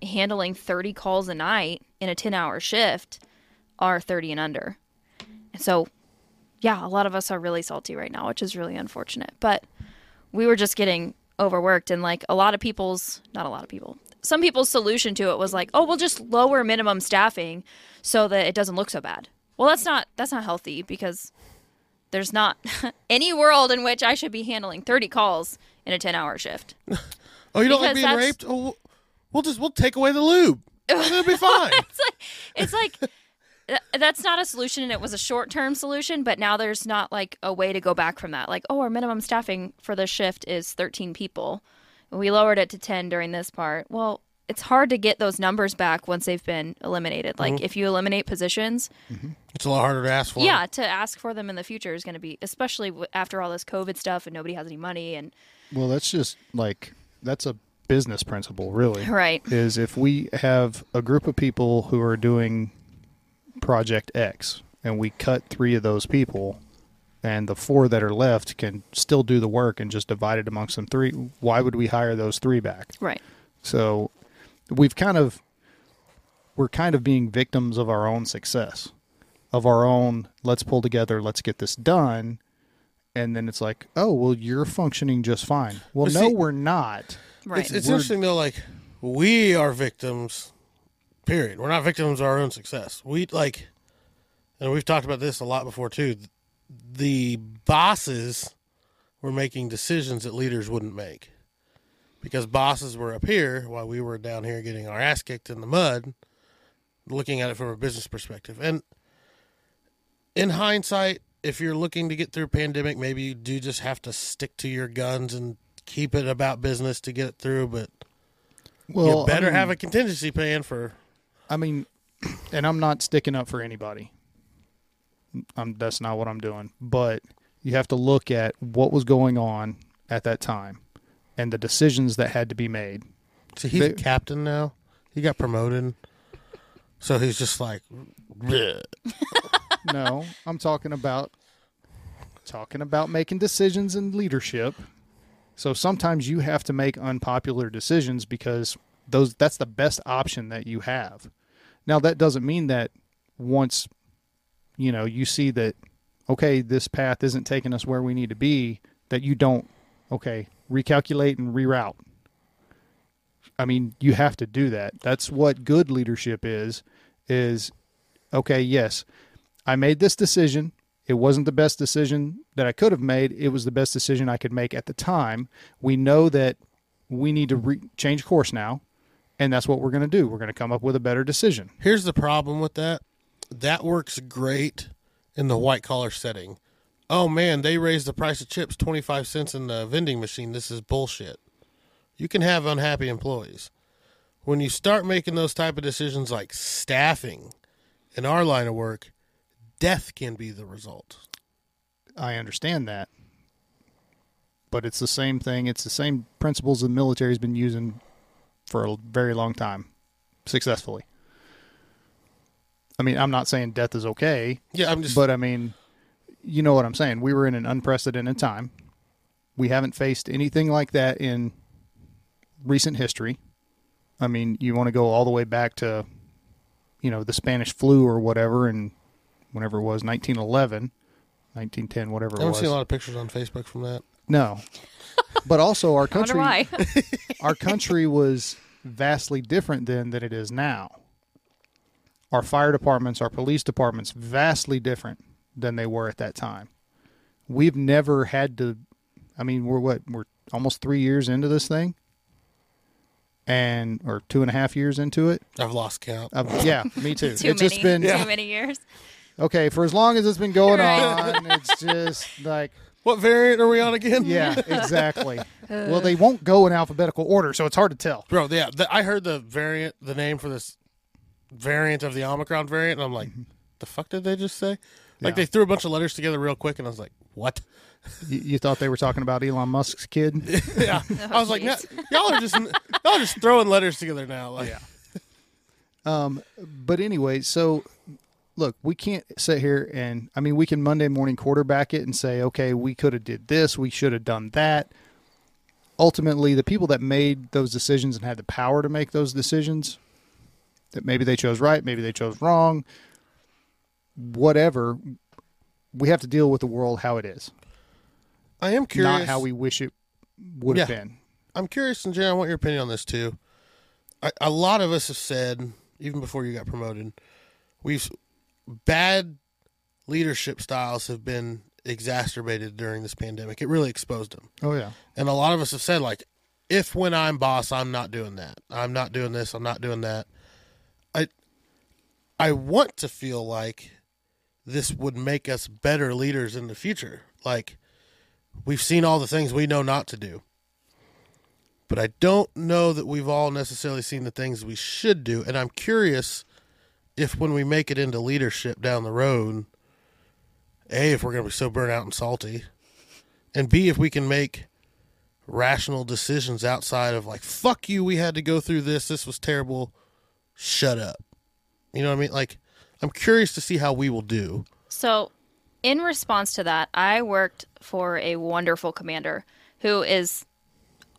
Speaker 3: handling 30 calls a night in a 10 hour shift are 30 and under. So, yeah, a lot of us are really salty right now, which is really unfortunate. But we were just getting overworked, and like a lot of people's, not a lot of people, some people's solution to it was like, oh, we'll just lower minimum staffing so that it doesn't look so bad. Well, that's not that's not healthy because there's not any world in which I should be handling 30 calls in a 10 hour shift.
Speaker 2: oh, you don't like being raped? Oh, we'll- just we'll take away the lube. It'll be fine.
Speaker 3: it's like it's like that's not a solution and it was a short-term solution but now there's not like a way to go back from that. Like oh our minimum staffing for this shift is 13 people. We lowered it to 10 during this part. Well it's hard to get those numbers back once they've been eliminated. Like mm-hmm. if you eliminate positions mm-hmm.
Speaker 2: It's a lot harder to ask for.
Speaker 3: yeah to ask for them in the future is going to be especially after all this covid stuff and nobody has any money and
Speaker 1: Well, that's just like that's a business principle, really.
Speaker 3: right.
Speaker 1: Is if we have a group of people who are doing project X and we cut three of those people and the four that are left can still do the work and just divide it amongst them three, why would we hire those three back?
Speaker 3: right
Speaker 1: So we've kind of we're kind of being victims of our own success. Of our own let's pull together, let's get this done. And then it's like, oh well, you're functioning just fine. Well,
Speaker 2: But
Speaker 1: no,
Speaker 2: see-
Speaker 1: we're not.
Speaker 3: right
Speaker 2: It's, it's
Speaker 1: We're-
Speaker 2: interesting though. Like we are victims. Period. We're not victims of our own success. We like, and we've talked about this a lot before too. The bosses were making decisions that leaders wouldn't make because bosses were up here while we were down here getting our ass kicked in the mud, looking at it from a business perspective. And in hindsight, if you're looking to get through a pandemic, maybe you do just have to stick to your guns and keep it about business to get it through. But
Speaker 1: Well,
Speaker 2: you better
Speaker 1: I mean,
Speaker 2: have a contingency plan for.
Speaker 1: I mean, and I'm not sticking up for anybody. I'm, that's not what I'm doing. But you have to look at what was going on at that time and the decisions that had to be made.
Speaker 2: So he's
Speaker 1: They-
Speaker 2: a captain now. He got promoted, so he's just like, "Bleh."
Speaker 1: no, I'm talking about talking about making decisions and leadership. So sometimes you have to make unpopular decisions because those that's the best option that you have. Now that doesn't mean that once you know you see that okay, this path isn't taking us where we need to be, that you don't, okay, recalculate and reroute. I mean, you have to do that. That's what good leadership is is okay, yes. I made this decision. It wasn't the best decision that I could have made. It was the best decision I could make at the time. We know that we need to re- change course now, and that's what we're going to do. We're going to come up with a better decision.
Speaker 2: Here's the problem with that. That works great in the white collar setting. Oh man, they raised the price of chips 25 cents in the vending machine. This is bullshit. You can have unhappy employees. When you start making those type of decisions like staffing in our line of work, death can be the result.
Speaker 1: I understand that. But it's the same thing. It's the same principles the military's been using for a very long time, successfully. I mean, I'm not saying death is okay,
Speaker 2: Yeah, I'm just
Speaker 1: but I mean, you know what I'm saying. We were in an unprecedented time. We haven't faced anything like that in recent history. I mean, you want to go all the way back to, you know, the Spanish flu or whatever, and whenever it was 1911, 1910, whatever
Speaker 2: I
Speaker 1: it was.
Speaker 2: seen a lot of pictures on Facebook from that.
Speaker 1: No. But also our
Speaker 3: I
Speaker 1: country
Speaker 3: why.
Speaker 1: our country was vastly different then than it is now. Our fire departments, our police departments vastly different than they were at that time. We've never had to I mean, we're what, we're almost three years into this thing? And or two and a half years into it.
Speaker 2: I've lost count.
Speaker 1: Uh, yeah, me too.
Speaker 3: too
Speaker 1: it's
Speaker 3: many,
Speaker 1: just been
Speaker 3: too many years.
Speaker 1: okay for as long as it's been going
Speaker 3: Right.
Speaker 1: on. It's just like
Speaker 2: What variant are we on again?
Speaker 1: yeah, exactly. well, they won't go in alphabetical order, so it's hard to tell.
Speaker 2: Bro, yeah, the, I heard the variant, the name for this variant of the Omicron variant, and I'm like, the fuck did they just say? Like
Speaker 1: Yeah.
Speaker 2: they threw a bunch of letters together real quick, and I was like, what?
Speaker 1: You, you thought they were talking about Elon Musk's kid?
Speaker 2: yeah, I was like, "Nah, y'all are just y'all are just throwing letters together now. Like,
Speaker 1: Yeah. Um, but anyway, so look, we can't sit here and I mean, we can Monday morning quarterback it and say, okay, we could have did this, we should have done that. Ultimately, the people that made those decisions and had the power to make those decisions, that maybe they chose right, maybe they chose wrong, whatever. We have to deal with the world how it is,
Speaker 2: I am curious.
Speaker 1: not how we wish it would have
Speaker 2: Yeah.
Speaker 1: been.
Speaker 2: I'm curious, and Jen, I want your opinion on this too. I, a lot of us have said, even before you got promoted, we've bad leadership styles have been exacerbated during this pandemic. It really exposed them.
Speaker 1: Oh yeah,
Speaker 2: And a lot of us have said, like, if when I'm boss, I'm not doing that. I'm not doing this. I'm not doing that. I, I want to feel like this would make us better leaders in the future. Like, we've seen all the things we know not to do. But I don't know that we've all necessarily seen the things we should do. And I'm curious if when we make it into leadership down the road, A, if we're going to be so burnt out and salty, and B, if we can make rational decisions outside of like fuck you we had to go through this this was terrible shut up. You know what i mean? Like i'm curious to see how we will do.
Speaker 3: So, in response to that, I worked for a wonderful commander who is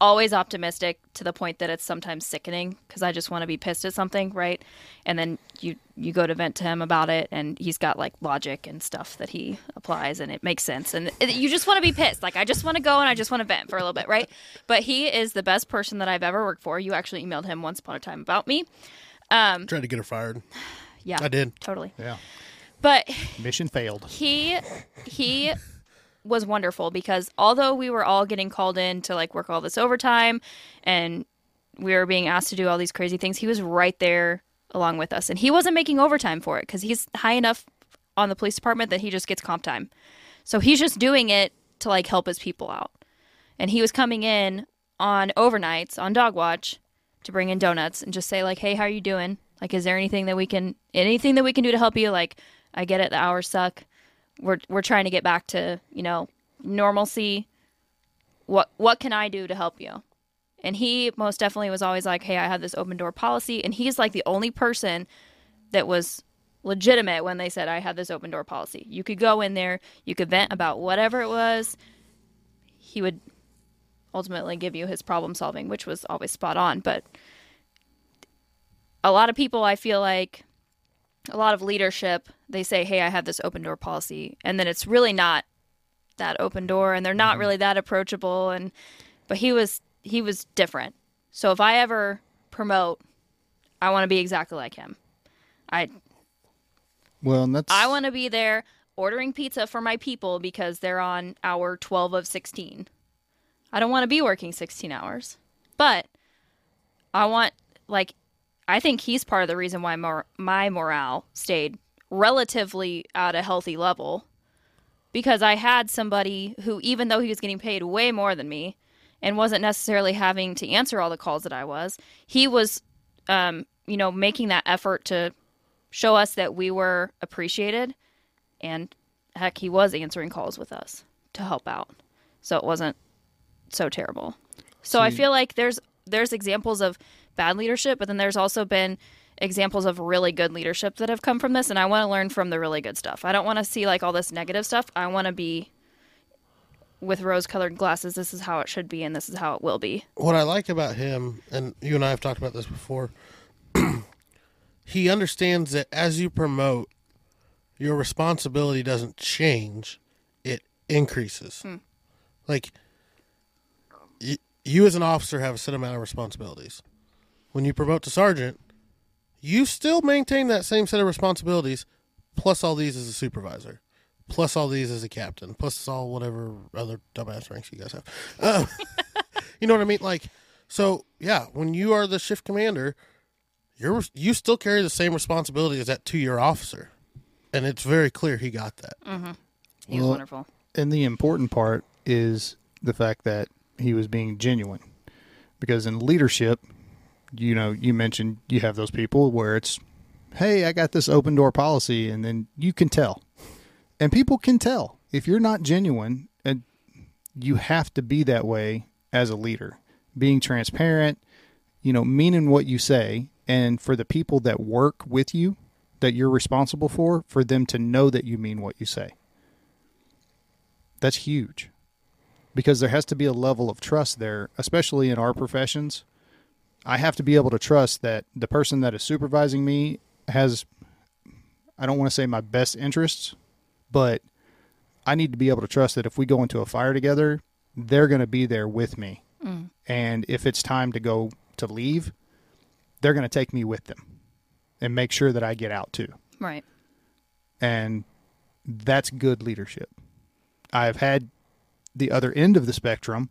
Speaker 3: always optimistic to the point that it's sometimes sickening because I just want to be pissed at something, right? And then you you go to vent to him about it, and he's got like logic and stuff that he applies, and it makes sense. And it, you just want to be pissed, like I just want to go and I just want to vent for a little bit, right? But he is the best person that I've ever worked for. You actually emailed him once upon a time about me.
Speaker 2: Um, tried to get her fired
Speaker 3: Yeah,
Speaker 2: i did
Speaker 3: totally.
Speaker 1: yeah.
Speaker 3: But
Speaker 1: Mission failed.
Speaker 3: he he was wonderful because although we were all getting called in to like work all this overtime and we were being asked to do all these crazy things he was right there along with us. And he wasn't making overtime for it because he's high enough on the police department that he just gets comp time. So he's just doing it to like help his people out. And he was coming in on overnights on dog watch to bring in donuts and just say like hey how are you doing? Like is there anything that we can anything that we can do to help you? Like i get it the hours suck we're we're trying to get back to you know normalcy. What what can i do to help you? And he most definitely was always like hey i have this open door policy. And he's like the only person that was legitimate when they said i had this open door policy. You could go in there you could vent about whatever it was. He would ultimately give you his problem solving which was always spot on. But a lot of people i feel like a lot of leadership they say, "Hey, I have this open door policy," and then it's really not that open door, and they're not mm-hmm. really that approachable. And but he was he was different. So if I ever promote, I want to be exactly like him. I
Speaker 1: Well, and that's
Speaker 3: I want to be there ordering pizza for my people because they're on hour 12 of 16. I don't want to be working 16 hours. But I want like I think he's part of the reason why mor- my morale stayed relatively at a healthy level because I had somebody who even though he was getting paid way more than me and wasn't necessarily having to answer all the calls that I was, he was um, you know, making that effort to show us that we were appreciated and heck he was answering calls with us to help out. So it wasn't so terrible. So i feel like there's there's examples of bad leadership but then there's also been examples of really good leadership that have come from this and i want to learn from the really good stuff. I don't want to see like all this negative stuff. I want to be with rose colored glasses. This is how it should be and this is how it will be.
Speaker 2: What I like about him, and you and I have talked about this before, he understands that as you promote, your responsibility doesn't change; it increases. Hmm. Like y- you, as an officer, have a set amount of responsibilities. When you promote to sergeant, you still maintain that same set of responsibilities, plus all these as a supervisor, plus all these as a captain, plus all whatever other dumbass ranks you guys have. Uh, you know what I mean? Like, so yeah, when you are the shift commander, you're you still carry the same responsibility as that two year officer, and it's very clear he got that.
Speaker 3: he was
Speaker 1: Well,
Speaker 3: wonderful
Speaker 1: and the important part is the fact that he was being genuine because in leadership you know you mentioned you have those people where it's hey i got this open door policy and then you can tell. And people can tell. If you're not genuine and you have to be that way as a leader. Being transparent you know meaning what you say and for the people that work with you that you're responsible for for them to know that you mean what you say. That's huge. Because there has to be a level of trust there, especially in our professions. I have to be able to trust that the person that is supervising me has, I don't want to say my best interests, but I need to be able to trust that if we go into a fire together, they're going to be there with me. Mm. And if it's time to go to leave, they're going to take me with them and make sure that I get out too
Speaker 3: right
Speaker 1: and that's good leadership. I've had the other end of the spectrum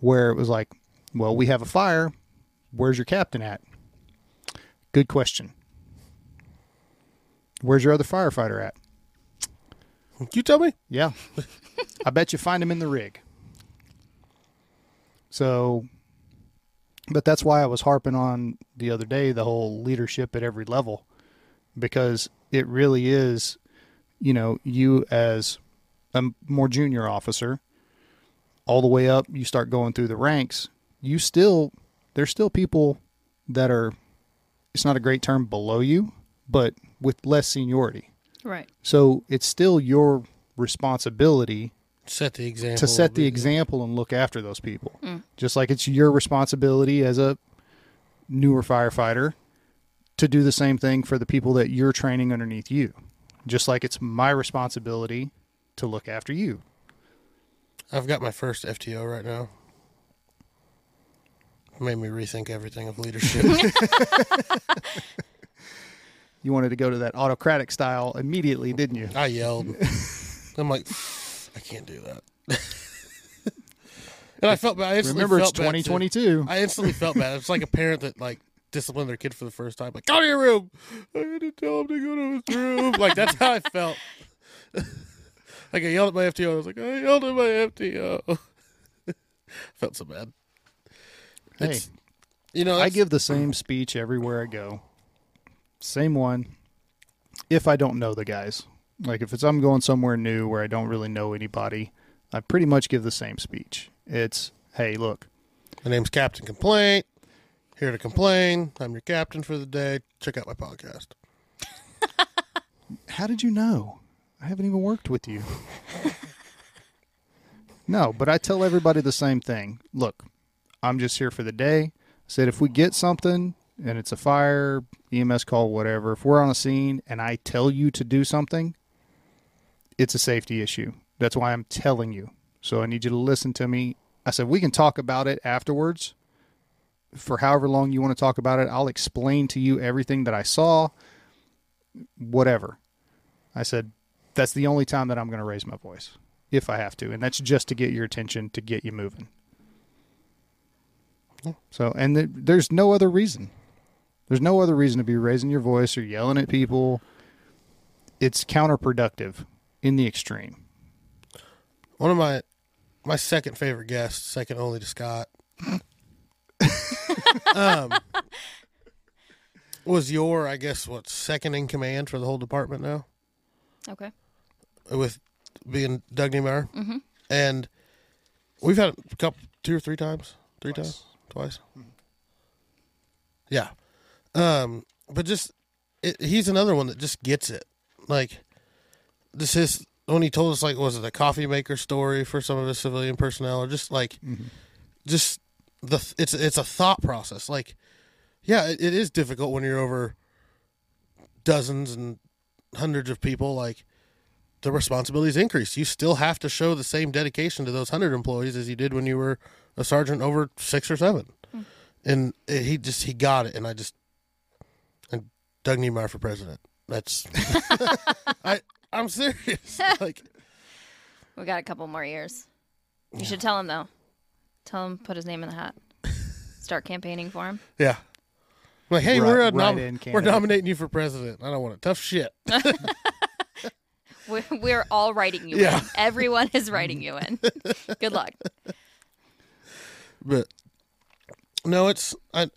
Speaker 1: where it was like, well, we have a fire. Where's your captain at? Good question. Where's your other firefighter at?
Speaker 2: You tell me.
Speaker 1: Yeah. I bet you find him in the rig. So, but that's why I was harping on the other day the whole leadership at every level because it really is, you know, you as a more junior officer, all the way up, you start going through the ranks, you still, there's still people that are, it's not a great term below you, but with less seniority.
Speaker 3: right
Speaker 1: So it's still your responsibility
Speaker 2: Set the example.
Speaker 1: to set the example and look after those people. Mm. Just like it's your responsibility as a newer firefighter to do the same thing for the people that you're training underneath you. Just like it's my responsibility to look after you.
Speaker 2: I've got my first FTO right now. Made me rethink everything of leadership.
Speaker 1: You wanted to go to that autocratic style immediately, didn't you?
Speaker 2: I yelled. I'm like, I can't do that. and I felt bad. I instantly
Speaker 1: Remember, it's
Speaker 2: felt bad,
Speaker 1: 2022.
Speaker 2: I instantly felt bad. It's like a parent that like disciplined their kid for the first time. Like, go to your room. I had to tell him to go to his room. like that's how I felt. like I yelled at my FTO. I was like, I yelled at my FTO. felt so bad.
Speaker 1: Hey,
Speaker 2: It's- You know,
Speaker 1: I give the same speech everywhere I go. Same one. If I don't know the guys, like if it's I'm going somewhere new where I don't really know anybody, I pretty much give the same speech. It's hey, look,
Speaker 2: My name's Captain Complaint. Here to complain. I'm your captain for the day. Check out my podcast.
Speaker 1: how did you know? I haven't even worked with you. no, but I tell everybody the same thing. Look, I'm just here for the day. I said if we get something and it's a fire, EMS call, whatever, if we're on a scene and I tell you to do something, it's a safety issue. That's why I'm telling you. So I need you to listen to me. I said, we can talk about it afterwards for however long you want to talk about it. I'll explain to you everything that I saw, whatever. I said, that's the only time that I'm going to raise my voice if I have to. And that's just to get your attention, to get you moving. So, and th- there's no other reason. There's no other reason to be raising your voice or yelling at people. It's counterproductive in the extreme.
Speaker 2: One of my my second favorite guests, second only to Scott, um, was your, I guess, what second in command for the whole department now,
Speaker 3: Okay.
Speaker 2: with being Doug Niemeyer,
Speaker 3: Mm-hmm.
Speaker 2: and we've had a couple, two or three times, three
Speaker 1: Twice.
Speaker 2: times, twice. Yeah, um, but just it, he's another one that just gets it. Like this is when he told us like was it a coffee maker story for some of his civilian personnel or just like just the it's it's a thought process. Like yeah, it, it is difficult when you're over dozens and hundreds of people. Like the responsibilities increase. You still have to show the same dedication to those hundred employees as you did when you were a sergeant over six or seven. Hmm. And it- he just he got it, and I just and Doug Niemeyer for president. That's I I'm serious. Like
Speaker 3: We got a couple more years. You should tell him though. Tell him put his name in the hat. Start campaigning for him.
Speaker 2: yeah. I'm like hey, uh,
Speaker 1: Right-
Speaker 2: we're a
Speaker 1: right
Speaker 2: nom-
Speaker 1: in
Speaker 2: we're nominating you for president. I don't want it. Tough shit.
Speaker 3: We're, we're all writing you
Speaker 2: Yeah.
Speaker 3: in. Everyone is writing you in. Good luck.
Speaker 2: But no, it's I.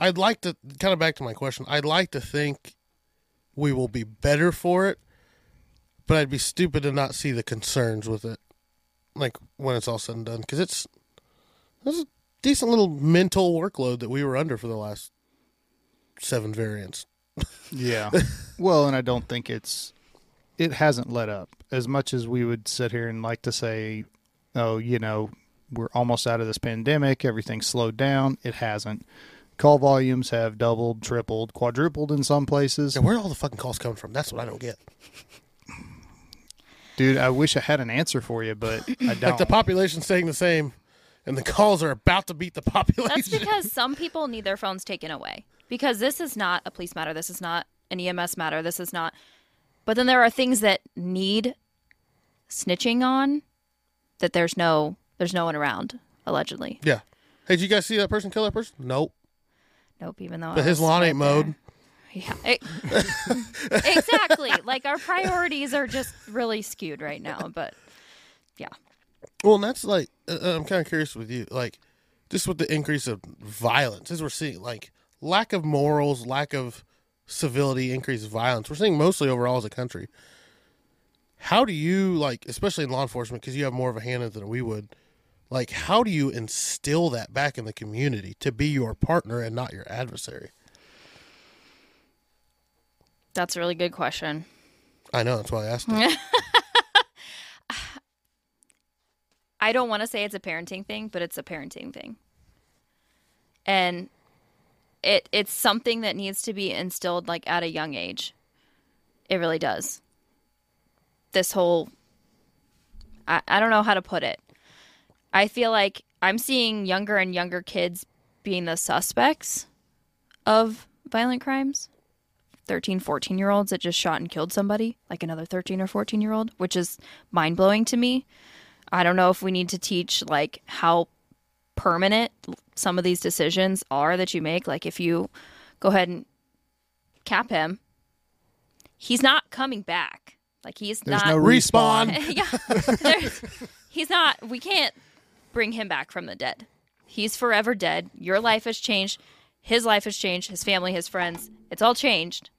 Speaker 2: I'd like to kind of back to my question. I'd like to think we will be better for it, but I'd be stupid to not see the concerns with it, like when it's all said and done, because it's it's a decent little mental workload that we were under for the last seven variants.
Speaker 1: Yeah. well, and I don't think it's it hasn't let up as much as we would sit here and like to say, oh, you know, we're almost out of this pandemic, everything's slowed down. It hasn't. Call volumes have doubled, tripled, quadrupled in some places.
Speaker 2: Yeah, where are all the fucking calls coming from? That's what I don't get.
Speaker 1: Dude, I wish I had an answer for you, but I don't.
Speaker 2: like the population's staying the same, and the calls are about to beat the population.
Speaker 3: That's because some people need their phones taken away. Because this is not a police matter. This is not an EMS matter. This is not. But then there are things that need snitching on that there's no there's no one around allegedly.
Speaker 2: yeah. Hey, did you guys see that person kill that person? Nope.
Speaker 3: Nope. Even though I
Speaker 2: But his lawn
Speaker 3: right
Speaker 2: ain't mowed.
Speaker 3: Yeah. It- exactly. Like our priorities are just really skewed right now. But yeah.
Speaker 2: Well, and that's like uh, uh, I'm kind of curious with you, like just with the increase of violence, as we're seeing, like lack of morals, lack of civility, increased violence. We're seeing mostly overall as a country. How do you like, especially in law enforcement, because you have more of a hand in it than we would? Like, how do you instill that back in the community to be your partner and not your adversary?
Speaker 3: That's a really good question.
Speaker 2: I know that's why I asked. It.
Speaker 3: I don't want to say it's a parenting thing, but it's a parenting thing. And it it's something that needs to be instilled like at a young age. It really does. This whole I, I don't know how to put it. I feel like I'm seeing younger and younger kids being the suspects of violent crimes. 13, 14 year olds that just shot and killed somebody, like another 13 or 14 year old, which is mind blowing to me. I don't know if we need to teach like how permanent some of these decisions are that you make. Like if you go ahead and cap him, he's not coming back. Like he's
Speaker 1: There's
Speaker 3: not
Speaker 1: no
Speaker 2: Respawn.
Speaker 3: yeah, he's not. We can't bring him back from the dead. He's forever dead. Your life has changed. His life has changed. His family, his friends. It's all changed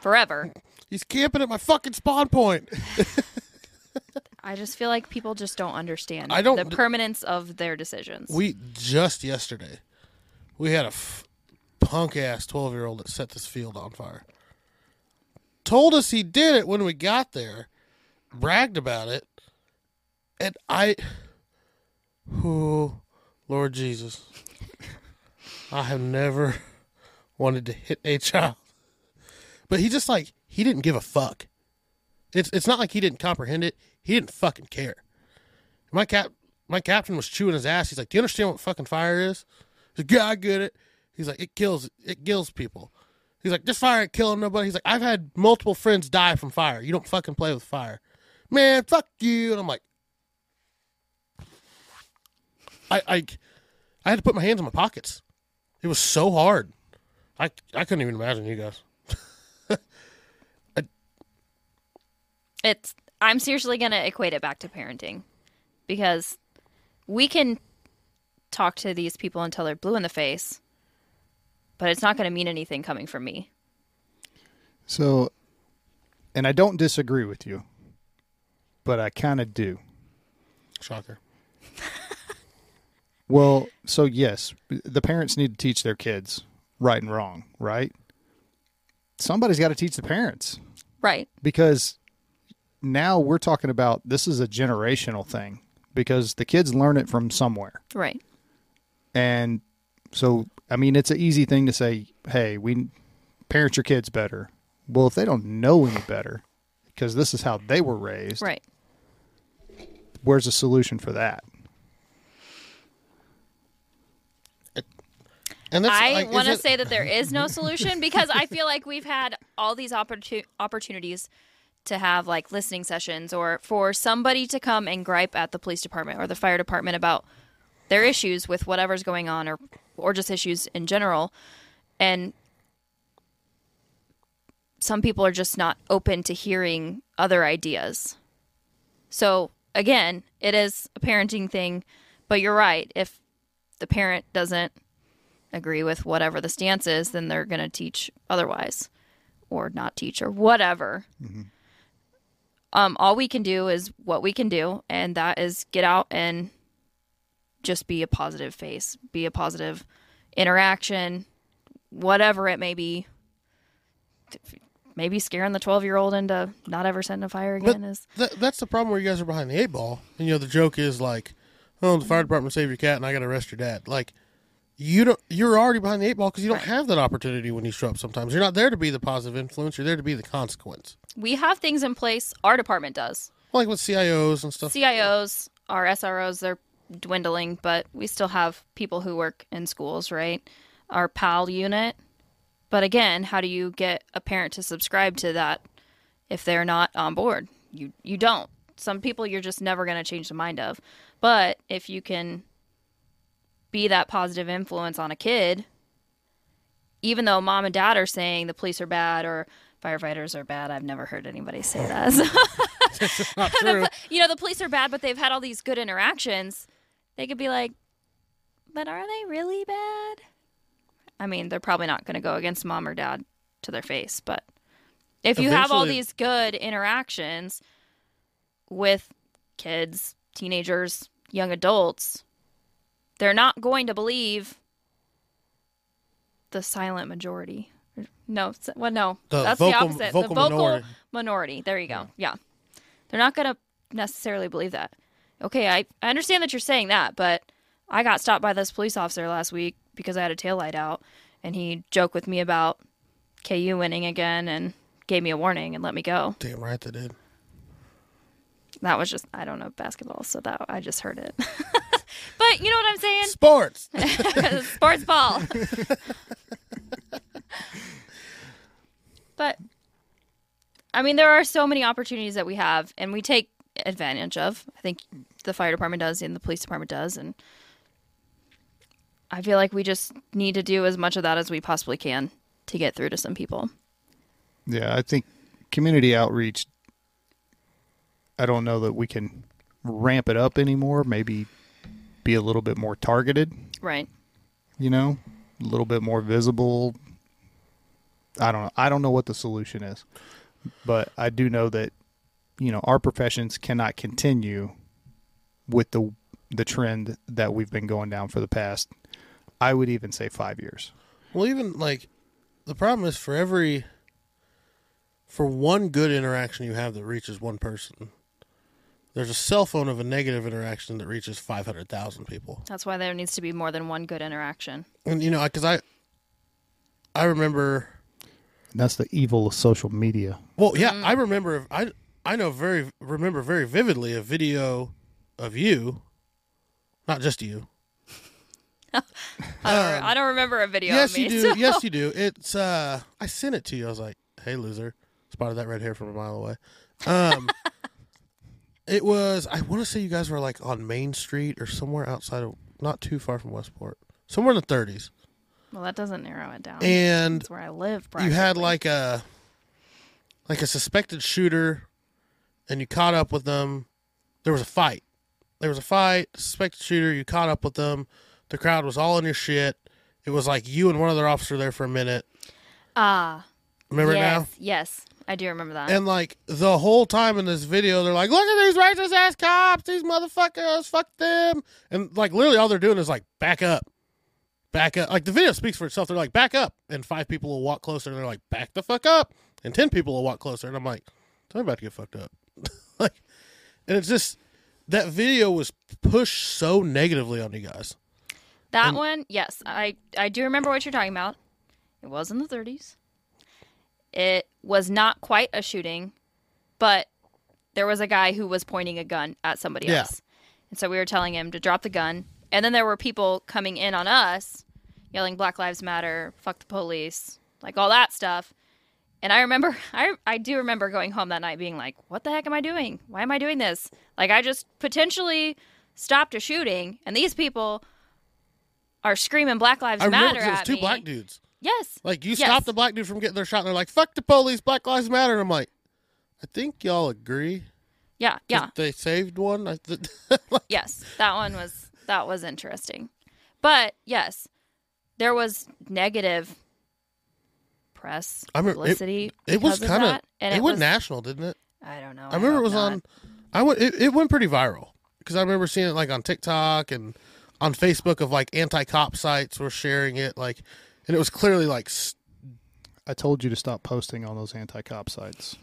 Speaker 3: forever.
Speaker 2: He's camping at my fucking spawn point.
Speaker 3: I just feel like people just don't understand
Speaker 2: I don't-
Speaker 3: the permanence of their decisions.
Speaker 2: We just yesterday, we had a f- punk ass twelve year old that set this field on fire. Told us he did it when we got there, bragged about it, and I, oh, Lord Jesus, I have never wanted to hit a child, but he just like he didn't give a fuck. It's it's not like he didn't comprehend it. He didn't fucking care. My cap my captain was chewing his ass. He's like, "Do you understand what fucking fire is?" He's like, "Yeah, I get it." He's like, "It kills it kills people." He's like, "This fire ain't killing nobody." He's like, "I've had multiple friends die from fire. You don't fucking play with fire, man. Fuck you." And I'm like, I I I had to put my hands in my pockets. It was so hard. I I couldn't even imagine you guys.
Speaker 3: It's I'm seriously going to equate it back to parenting because we can talk to these people until they're blue in the face, but it's not going to mean anything coming from me.
Speaker 1: So, and I don't disagree with you, but I kind of do.
Speaker 2: Shocker.
Speaker 1: Well, so yes, the parents need to teach their kids right and wrong, right? Somebody's got to teach the parents
Speaker 3: Right.
Speaker 1: because now we're talking about this is a generational thing because the kids learn it from somewhere.
Speaker 3: Right.
Speaker 1: And so, I mean, it's an easy thing to say, hey, we parent your kids better. Well, if they don't know any better, because this is how they were raised,
Speaker 3: Right.
Speaker 1: where's the solution for that?
Speaker 2: And that's
Speaker 3: I
Speaker 2: like,
Speaker 3: want to
Speaker 2: it-
Speaker 3: say that there is no solution because I feel like we've had all these opportu- opportunities to have like listening sessions or for somebody to come and gripe at the police department or the fire department about their issues with whatever's going on or or just issues in general and some people are just not open to hearing other ideas. So again, it is a parenting thing, but you're right. If the parent doesn't agree with whatever the stance is, then they're going to teach otherwise or not teach or whatever. Um, all we can do is what we can do, and that is get out and just be a positive face, be a positive interaction, whatever it may be. Maybe scaring the 12 year old into not ever setting a fire
Speaker 2: But
Speaker 3: again is.
Speaker 2: that, that's the problem where you guys are behind the eight ball. And you know the joke is like, oh, the fire department saved your cat, and I got to arrest your dad. Like, you don't. You're already behind the eight ball because you don't have that opportunity when you show up. Sometimes you're not there to be the positive influence. You're there to be the consequence.
Speaker 3: We have things in place, our department does.
Speaker 2: Like with CIOs and stuff.
Speaker 3: CIOs, our SROs, they're dwindling, but we still have people who work in schools, right? Our PAL unit. But again, how do you get a parent to subscribe to that if they're not on board? You you don't. Some people you're just never going to change the mind of. But if you can be that positive influence on a kid, even though mom and dad are saying the police are bad or firefighters are bad, I've never heard anybody say that.
Speaker 2: not true.
Speaker 3: you know, the police are bad, but they've had all these good interactions. They could be like, but are they really bad? I mean, they're probably not going to go against mom or dad to their face, but if you have all these good interactions with kids, teenagers, young adults, they're not going to believe the silent majority. No, well, no,
Speaker 2: The
Speaker 3: that's
Speaker 2: vocal-
Speaker 3: the opposite.
Speaker 2: vocal
Speaker 3: the vocal
Speaker 2: minority.
Speaker 3: minority. There you go. Yeah. They're not going to necessarily believe that. Okay, I, I understand that you're saying that, but I got stopped by this police officer last week because I had a tail light out, and he joked with me about KU winning again and gave me a warning and let me go.
Speaker 2: Damn right they did.
Speaker 3: That was just I don't know basketball, so that I just heard it. but you know what I'm saying?
Speaker 2: Sports.
Speaker 3: Sports ball. but I mean, there are so many opportunities that we have, and we take advantage of. I think the fire department does, and the police department does, and I feel like we just need to do as much of that as we possibly can to get through to some people.
Speaker 1: Yeah, I think community outreach. I don't know that we can ramp it up anymore. Maybe be a little bit more targeted.
Speaker 3: Right.
Speaker 1: You know, a little bit more visible. I don't know. I don't know what the solution is, but I do know that you know our professions cannot continue with the the trend that we've been going down for the past. I would even say five years.
Speaker 2: Well, even like the problem is for every for one good interaction you have that reaches one person, there's a cell phone of a negative interaction that reaches five hundred thousand people.
Speaker 3: That's why there needs to be more than one good interaction.
Speaker 2: And you know, because I I remember.
Speaker 1: That's the evil of social media.
Speaker 2: Well, yeah, I remember. I I know very remember very vividly a video of you, not just you.
Speaker 3: I don't, I don't remember a video
Speaker 2: yes,
Speaker 3: of me.
Speaker 2: you do.
Speaker 3: so-
Speaker 2: Yes, you do. It's. uh I sent it to you. I was like, "Hey, loser!" Spotted that red hair from a mile away. Um, it was. I want to say you guys were like on Main Street or somewhere outside of, not too far from Westport, somewhere in the 30s,
Speaker 3: Well, that doesn't narrow it down.
Speaker 2: and
Speaker 3: That's where I live.
Speaker 2: you had like a like a suspected shooter and you caught up with them there was a fight there was a fight suspected shooter you caught up with them the crowd was all in your shit it was like you and one other officer there for a minute
Speaker 3: ah.
Speaker 2: remember it
Speaker 3: yes,
Speaker 2: now
Speaker 3: yes, I do remember that.
Speaker 2: and like the whole time in this video they're like look at these racist ass cops. These motherfuckers. Fuck them. And like literally all they're doing is like back up. Back up. Like the video speaks for itself. They're like back up. And five people will walk closer and they're like back the fuck up. And ten people will walk closer and i'm like i'm about to get fucked up. Like and it's just that video was pushed so negatively on you guys.
Speaker 3: That
Speaker 2: and-
Speaker 3: one, yes, I I do remember what you're talking about. It was in the 30s. It was not quite a shooting, but there was a guy who was pointing a gun at somebody
Speaker 2: Yeah.
Speaker 3: else. And so we were telling him to drop the gun. And then there were people coming in on us yelling Black Lives Matter, fuck the police, like all that stuff. And I remember I I do remember going home that night being like, what the heck am I doing? Why am I doing this? Like I just potentially stopped a shooting and these people are screaming Black Lives
Speaker 2: i
Speaker 3: Matter
Speaker 2: it was two
Speaker 3: me.
Speaker 2: black dudes
Speaker 3: Yes.
Speaker 2: like you
Speaker 3: Yes.
Speaker 2: stopped the black dude from getting their shot and they're like fuck the police black lives matter and i'm like i think y'all agree
Speaker 3: Yeah, yeah.
Speaker 2: they saved one I
Speaker 3: yes, that one was that was interesting. But yes, there was negative press
Speaker 2: I it-
Speaker 3: publicity.
Speaker 2: it was kind of it,
Speaker 3: it,
Speaker 2: went
Speaker 3: was,
Speaker 2: national didn't it
Speaker 3: I don't know.
Speaker 2: I remember it was
Speaker 3: not.
Speaker 2: on. I went. It, it went pretty viral because I remember seeing it like on TikTok and on Facebook of like anti-cop sites were sharing it like, and it was clearly like
Speaker 1: I told you to stop posting on those anti-cop sites.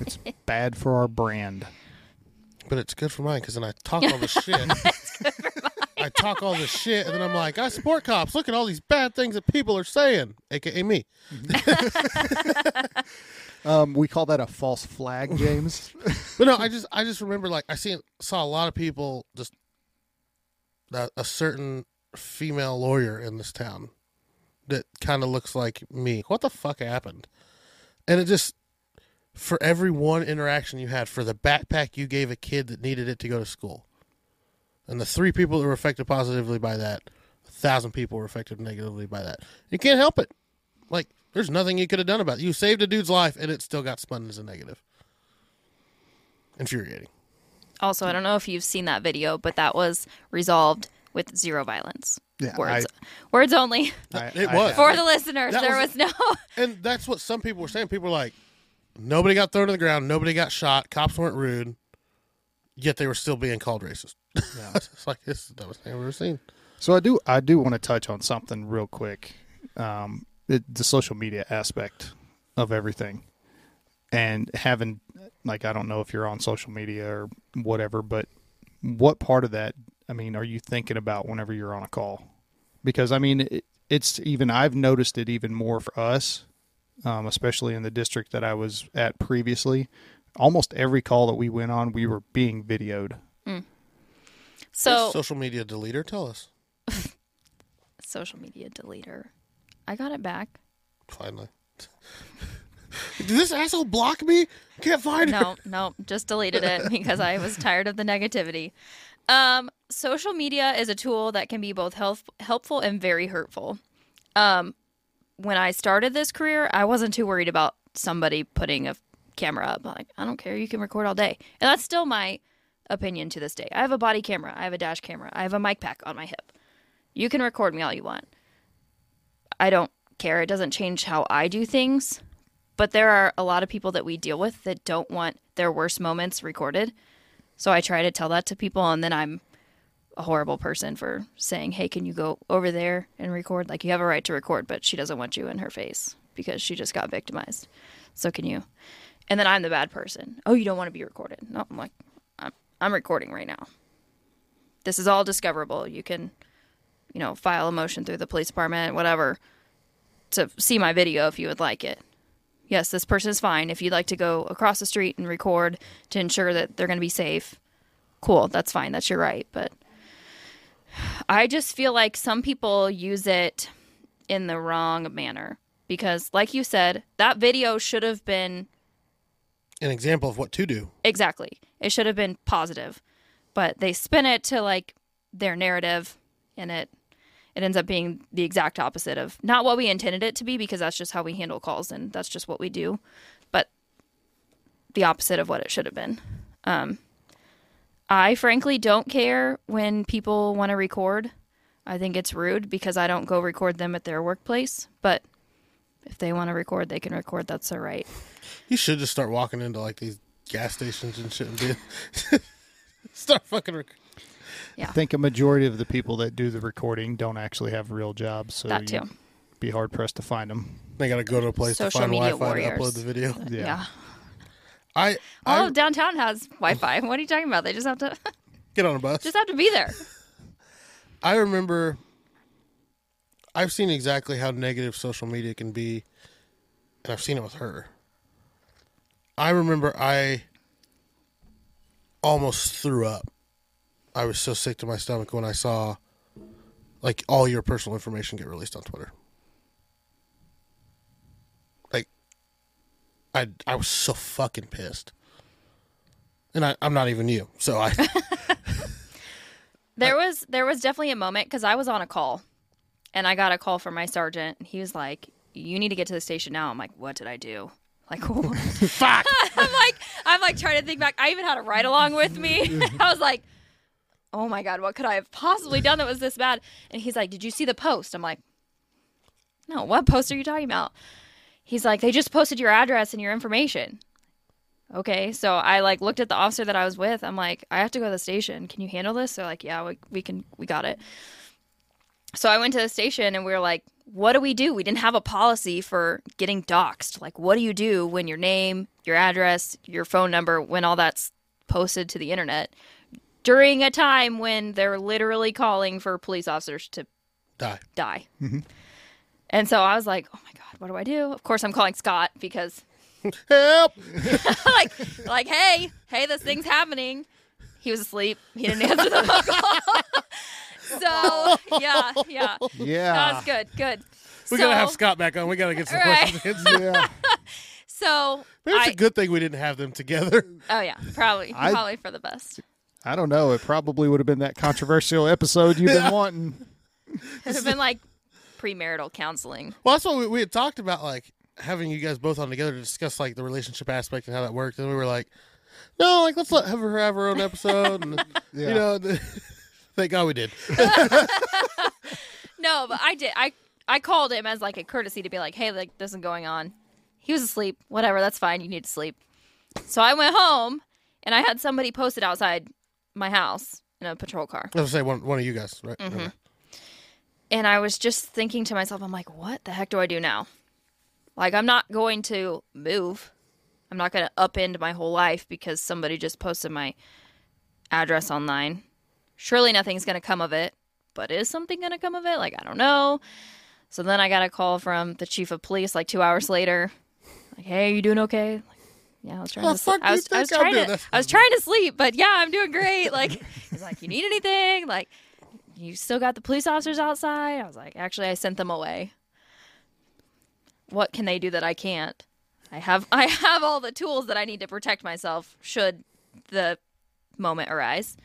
Speaker 1: It's bad for our brand.
Speaker 2: but it's good for mine because then I talk all the shit. I talk all the shit, and then I'm like, I support cops. Look at all these bad things that people are saying, aka me.
Speaker 1: Um, we call that a false flag, James.
Speaker 2: But no, I just I just remember like I seen saw a lot of people just that a certain female lawyer in this town that kind of looks like me. What the fuck happened? And it just for every one interaction you had for the backpack you gave a kid that needed it to go to school, and the three people that were affected positively by that, a thousand people were affected negatively by that. You can't help it. Like there's nothing you could have done about it. You saved a dude's life, and it still got spun as a negative. Infuriating.
Speaker 3: Also, I don't know if you've seen that video, but that was resolved with zero violence.
Speaker 1: Yeah,
Speaker 3: words, words only
Speaker 1: I-
Speaker 2: It was.
Speaker 3: for the listeners.
Speaker 2: That
Speaker 3: There
Speaker 2: was-
Speaker 3: was, no.
Speaker 2: And that's what some people were saying. People were like, nobody got thrown to the ground, nobody got shot, cops weren't rude, yet they were still being called racist. it's like this is the dumbest thing I've ever seen.
Speaker 1: So I do I do want to touch on something real quick. Um, it, the social media aspect of everything, and having like I don't know if you're on social media or whatever, but what part of that I mean are you thinking about whenever you're on a call? Because I mean it, it's even I've noticed it even more for us, um, especially in the district that I was at previously. Almost every call that we went on, we were being videoed.
Speaker 3: So
Speaker 2: social media deleter, tell us.
Speaker 3: social media deleter. I got it back.
Speaker 2: Finally. Did this asshole block me? Can't find her.
Speaker 3: no, no, just deleted it because I was tired of the negativity. Um, social media is a tool that can be both health, helpful and very hurtful. Um, when I started this career, I wasn't too worried about somebody putting a camera up. Like, I don't care, you can record all day. And that's still my opinion to this day. I have a body camera, I have a dash camera, I have a mic pack on my hip. You can record me all you want. I don't care. It doesn't change how I do things. But there are a lot of people that we deal with that don't want their worst moments recorded. So I try to tell that to people, and then I'm a horrible person for saying, "Hey, can you go over there and record?" Like you have a right to record, but she doesn't want you in her face because she just got victimized. So can you? And then I'm the bad person. Oh, you don't want to be recorded? No, I'm like, I'm I'm recording right now. This is all discoverable. You can, you know, file a motion through the police department, whatever. to see my video if you would like it. Yes, this person is fine. If you'd like to go across the street and record to ensure that they're going to be safe, cool. That's fine. That's your right. But I just feel like some people use it in the wrong manner because, like you said, that video should have been
Speaker 2: An example of what to do.
Speaker 3: exactly. It should have been positive, but they spin it to like their narrative, and it it ends up being the exact opposite of not what we intended it to be because that's just how we handle calls and that's just what we do, but the opposite of what it should have been. Um, I frankly don't care when people want to record. I think it's rude because I don't go record them at their workplace, but if they want to record, they can record. That's their right.
Speaker 2: You should just start walking into like these gas stations and shit and be start fucking. Rec-
Speaker 1: I think a majority of the people that do the recording don't actually have real jobs, so
Speaker 3: That
Speaker 1: you'd
Speaker 3: too.
Speaker 1: be hard pressed to find them.
Speaker 2: they got to go to a place
Speaker 3: Social
Speaker 2: to find
Speaker 3: media
Speaker 2: Wi-Fi to upload the video.
Speaker 1: Yeah.
Speaker 3: yeah.
Speaker 2: I,
Speaker 3: Oh,
Speaker 2: I
Speaker 3: downtown has Wi-Fi. What are you talking about? They just have to
Speaker 2: get on a bus.
Speaker 3: just have to be there.
Speaker 2: I remember I've seen exactly how negative social media can be, and I've seen it with her. I remember I almost threw up. I was so sick to my stomach when I saw like all your personal information get released on Twitter. Like I I was so fucking pissed. And I, I'm not even you, so I
Speaker 3: There was there was definitely a moment because I was on a call, and I got a call from my sergeant, and he was like, "You need to get to the station now." I'm like, "What did I do?" Like,
Speaker 2: fuck.
Speaker 3: I'm like, I'm like trying to think back. I even had a ride along with me. I was like, "Oh my god, what could I have possibly done that was this bad?" And he's like, "Did you see the post?" I'm like, "No, what post are you talking about?" He's like, "They just posted your address and your information." Okay, so I like looked at the officer that I was with. I'm like, I have to go to the station. Can you handle this? They're like, yeah, we, we can, we got it. So I went to the station and we were like, what do we do? We didn't have a policy for getting doxxed. Like, what do you do when your name, your address, your phone number, when all that's posted to the internet during a time when they're literally calling for police officers to
Speaker 2: Die.
Speaker 3: die? Mm-hmm. And so I was like, oh my God, what do I do? Of course, I'm calling Scott because
Speaker 2: Help.
Speaker 3: like, like, hey, hey, this thing's happening. He was asleep. He didn't answer the phone call. so yeah, yeah,
Speaker 1: Yeah.
Speaker 3: that's good, good.
Speaker 2: We
Speaker 3: so,
Speaker 2: gotta have Scott back on. We gotta get some
Speaker 3: Right.
Speaker 2: questions answered.
Speaker 1: yeah.
Speaker 3: So
Speaker 2: Maybe it's
Speaker 3: I,
Speaker 2: a good thing we didn't have them together.
Speaker 3: oh yeah, probably,
Speaker 1: I-
Speaker 3: probably for the best.
Speaker 1: I don't know. It probably would have been that controversial episode you've been wanting.
Speaker 3: It'd have been like premarital counseling.
Speaker 2: Well, that's what we, we had talked about, like having you guys both on together to discuss like the relationship aspect and how that worked. And we were like, no, like let's let have her have her own episode. And
Speaker 1: Yeah.
Speaker 2: you know, thank God we did.
Speaker 3: No, but I did. I I called him as like a courtesy to be like, hey, like this is going on. He was asleep. Whatever, that's fine. You need to sleep. So I went home and I had somebody posted outside my house in a patrol car.
Speaker 2: I was gonna say one one of you guys, right?
Speaker 3: Mm-hmm.
Speaker 2: Okay.
Speaker 3: And I was just thinking to myself, I'm like, what the heck do I do now? Like, I'm not going to move. I'm not going to upend my whole life because somebody just posted my address online. Surely nothing's going to come of it, but is something going to come of it? Like, I don't know. So then I got a call from the chief of police like two hours later. Like, hey, you doing okay? Like, yeah, I was trying
Speaker 2: Oh,
Speaker 3: to.
Speaker 2: fuck
Speaker 3: I was, I was trying to.
Speaker 2: that?
Speaker 3: I was trying to sleep, but yeah, I'm doing great. Like, he's like, you need anything? Like, you still got the police officers outside? I was like, actually, I sent them away. What can they do that I can't? I have I have all the tools that I need to protect myself should the moment arise.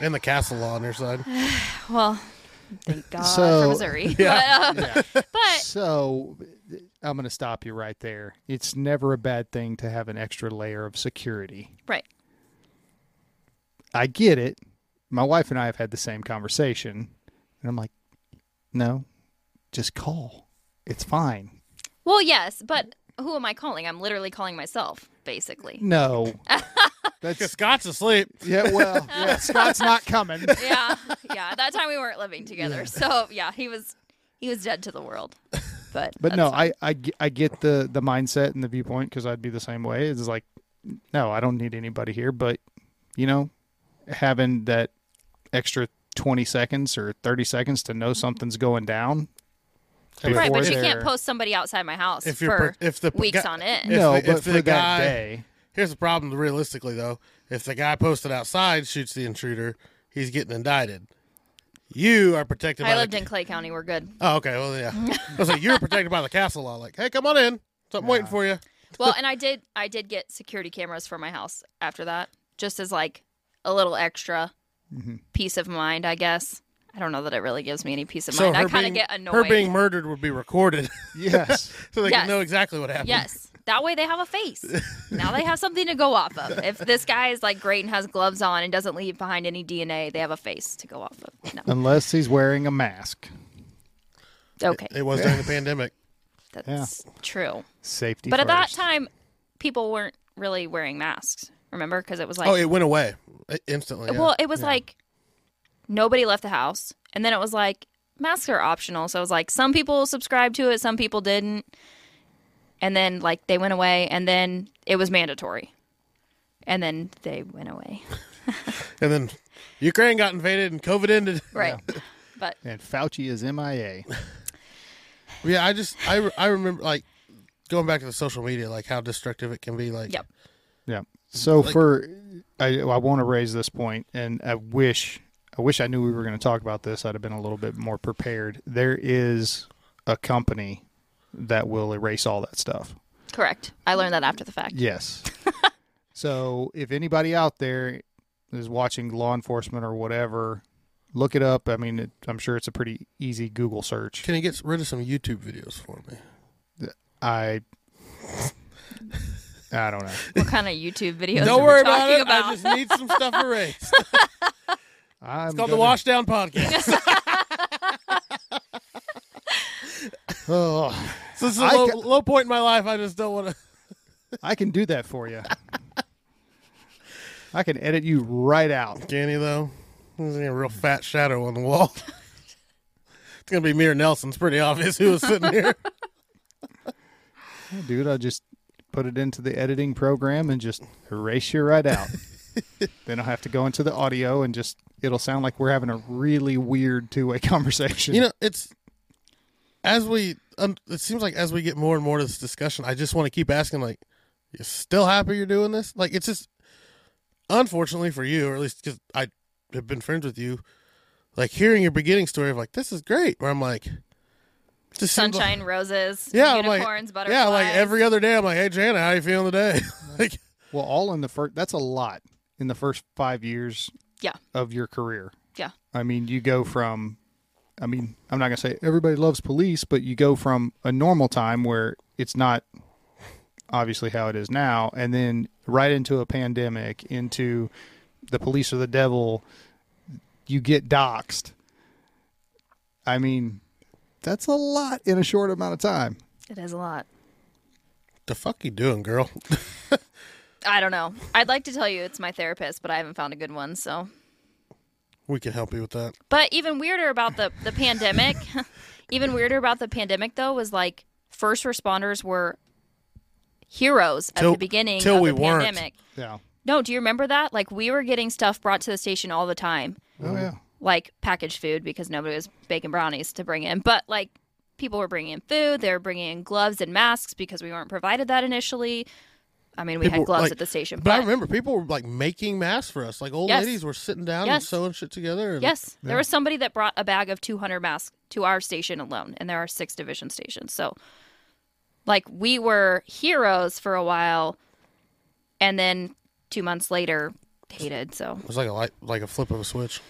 Speaker 2: And the castle law on their side.
Speaker 3: Well, thank God
Speaker 1: So-
Speaker 3: for Missouri.
Speaker 2: Yeah.
Speaker 3: But, uh, but
Speaker 1: So I'm going to stop you right there. It's never a bad thing to have an extra layer of security.
Speaker 3: right.
Speaker 1: I get it. My wife and I have had the same conversation. And I'm like, no, just call. It's fine.
Speaker 3: Well, yes, but who am I calling? I'm literally calling myself, basically.
Speaker 1: No.
Speaker 2: Because
Speaker 1: That's
Speaker 2: Scott's asleep.
Speaker 1: yeah, well, yeah, Scott's not coming.
Speaker 3: yeah, yeah. At that time, we weren't living together, so yeah, he was he was dead to the world. But
Speaker 1: But no,
Speaker 3: fine.
Speaker 1: I, I, I get the, the mindset and the viewpoint because I'd be the same way. It's like, no, I don't need anybody here. But, you know, having that extra 20 seconds or 30 seconds to know something's going down,
Speaker 3: Right, but you
Speaker 1: they're-
Speaker 3: can't post somebody outside my house
Speaker 2: If you're
Speaker 3: for
Speaker 2: if the p-
Speaker 3: weeks
Speaker 2: guy-
Speaker 3: on end.
Speaker 2: If
Speaker 1: no,
Speaker 2: the-
Speaker 1: but
Speaker 2: if
Speaker 1: for
Speaker 2: the
Speaker 1: that
Speaker 2: guy-
Speaker 1: day,
Speaker 2: Here's the problem realistically though. If the guy posted outside shoots the intruder, he's getting indicted. You are protected
Speaker 3: I
Speaker 2: by
Speaker 3: lived
Speaker 2: the
Speaker 3: in Clay County. We're good.
Speaker 2: Oh, okay. Well, yeah. I was like, you're protected by the castle law. Like, hey, come on in. Something waiting for you.
Speaker 3: Well, and I did I did get security cameras for my house after that, just as like a little extra
Speaker 1: Mm-hmm.
Speaker 3: peace of mind, I guess. I don't know that it really gives me any peace of
Speaker 2: So
Speaker 3: mind. I
Speaker 2: her
Speaker 3: kind of
Speaker 2: being,
Speaker 3: get annoyed.
Speaker 2: her being murdered would be recorded,
Speaker 1: yes,
Speaker 2: so they
Speaker 3: Yes.
Speaker 2: can know exactly what happened.
Speaker 3: yes. That way they have a face. now they have something to go off of. If this guy is like great and has gloves on and doesn't leave behind any DNA, they have a face to go off of. No.
Speaker 1: unless he's wearing a mask.
Speaker 3: Okay.
Speaker 2: It was during the pandemic.
Speaker 3: That's true.
Speaker 1: Safety.
Speaker 3: But at that time, people weren't really wearing masks. Remember? Because it was like
Speaker 2: oh, it went away instantly. yeah.
Speaker 3: Well, it was like nobody left the house, and then it was like masks are optional. So it was like some people subscribed to it, some people didn't, and then like they went away, and then it was mandatory, and then they went away.
Speaker 2: and then Ukraine got invaded and COVID ended.
Speaker 3: Right. But
Speaker 1: and Fauci is MIA.
Speaker 2: Yeah, I just I I remember like going back to the social media, like how destructive it can be. Like,
Speaker 3: Yep.
Speaker 1: Yeah. So
Speaker 2: Like-
Speaker 1: for I I want to raise this point, and I wish I wish I knew we were going to talk about this. I'd have been a little bit more prepared. There is a company that will erase all that stuff.
Speaker 3: correct. I learned that after the fact.
Speaker 1: Yes. so if anybody out there is watching law enforcement or whatever, look it up. I mean, it, I'm sure it's a pretty easy Google search.
Speaker 2: can you get rid of some YouTube videos for me?
Speaker 1: I I don't know.
Speaker 3: What kind of YouTube videos
Speaker 2: Don't
Speaker 3: are
Speaker 2: worry
Speaker 3: we
Speaker 2: about it.
Speaker 3: about?
Speaker 2: I just need some stuff erased.
Speaker 1: I'm
Speaker 2: It's called the
Speaker 1: gonna-
Speaker 2: Washdown Podcast.
Speaker 1: Oh,
Speaker 2: so this is a low,
Speaker 1: ca-
Speaker 2: low point in my life. I just don't want to.
Speaker 1: I can do that for you. I can edit you right out.
Speaker 2: Can you though? There's a real fat shadow on the wall. it's gonna be me or Nelson. It's pretty obvious who was sitting here.
Speaker 1: Dude, I just put it into the editing program and just erase you right out. then I'll have to go into the audio and just it'll sound like we're having a really weird two way conversation.
Speaker 2: You know, it's as we. Um, it seems like as we get more and more to this discussion, I just want to keep asking, like, you still happy you're doing this? Like, it's just unfortunately for you, or at least because I have been friends with you, like hearing your beginning story of like this is great. Where I'm like, it just seems like-
Speaker 3: Sunshine, roses,
Speaker 2: yeah, I'm like,
Speaker 3: unicorns, butterflies.
Speaker 2: yeah, like every other day, I'm like, hey, Janna, how you feeling today? like,
Speaker 1: well, all in the first that's a lot in the first 5 years
Speaker 3: Yeah.
Speaker 1: of your career.
Speaker 3: Yeah.
Speaker 1: I mean, you go from I mean, I'm not going to say everybody loves police, but you go from a normal time where it's not obviously how it is now and then right into a pandemic into the police are the devil you get doxxed i mean that's a lot in a short amount of time
Speaker 3: It is a lot.
Speaker 2: the fuck you doing, girl?
Speaker 3: I don't know. I'd like to tell you it's my therapist, but I haven't found a good one. So,
Speaker 2: we can help you with that.
Speaker 3: but even weirder about the the pandemic, even weirder about the pandemic though was like first responders were heroes at
Speaker 2: Till-
Speaker 3: the beginning
Speaker 2: till
Speaker 3: of
Speaker 2: we
Speaker 3: the
Speaker 2: weren't.
Speaker 3: pandemic.
Speaker 1: yeah
Speaker 3: No, do you remember that? Like we were getting stuff brought to the station all the time,
Speaker 1: oh yeah
Speaker 3: like packaged food because nobody was baking brownies to bring in. But like people were bringing in food, they were bringing in gloves and masks because we weren't provided that initially. I mean, we
Speaker 2: People
Speaker 3: had gloves
Speaker 2: like-
Speaker 3: at the station,
Speaker 2: But I remember people were like making masks for us. Like old
Speaker 3: Yes.
Speaker 2: ladies were sitting down and sewing shit together. And
Speaker 3: Yes, there was somebody that brought a bag of 200 masks to our station alone, and there are six division stations. So, like, we were heroes for a while, and then two months later, hated. So,
Speaker 2: It was like a light, like a flip of a switch.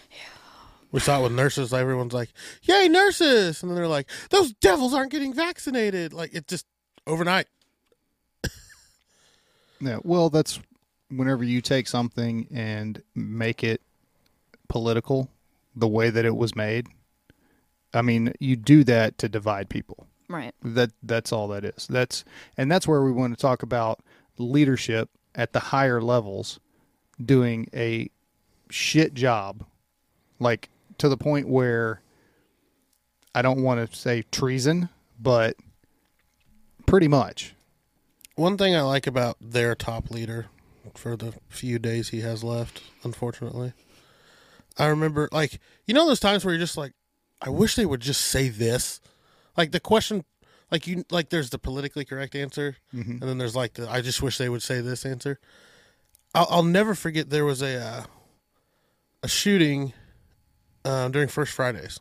Speaker 2: We saw it with nurses. Everyone's like, "Yay, nurses!" And then they're like, "Those devils aren't getting vaccinated." Like it just overnight.
Speaker 1: Yeah well that's whenever you take something and make it political the way that it was made i mean you do that to divide people
Speaker 3: right.
Speaker 1: that that's all that is that's and that's where we want to talk about leadership at the higher levels doing a shit job like to the point where i don't want to say treason but pretty much
Speaker 2: One thing I like about their top leader for the few days he has left, unfortunately, I remember like you know those times where you're just like, I wish they would just say this. like the question, like you, like there's the politically correct answer,
Speaker 1: Mm-hmm.
Speaker 2: and then there's like the I just wish they would say this answer. I'll, I'll never forget there was a uh, a shooting uh, during First Fridays,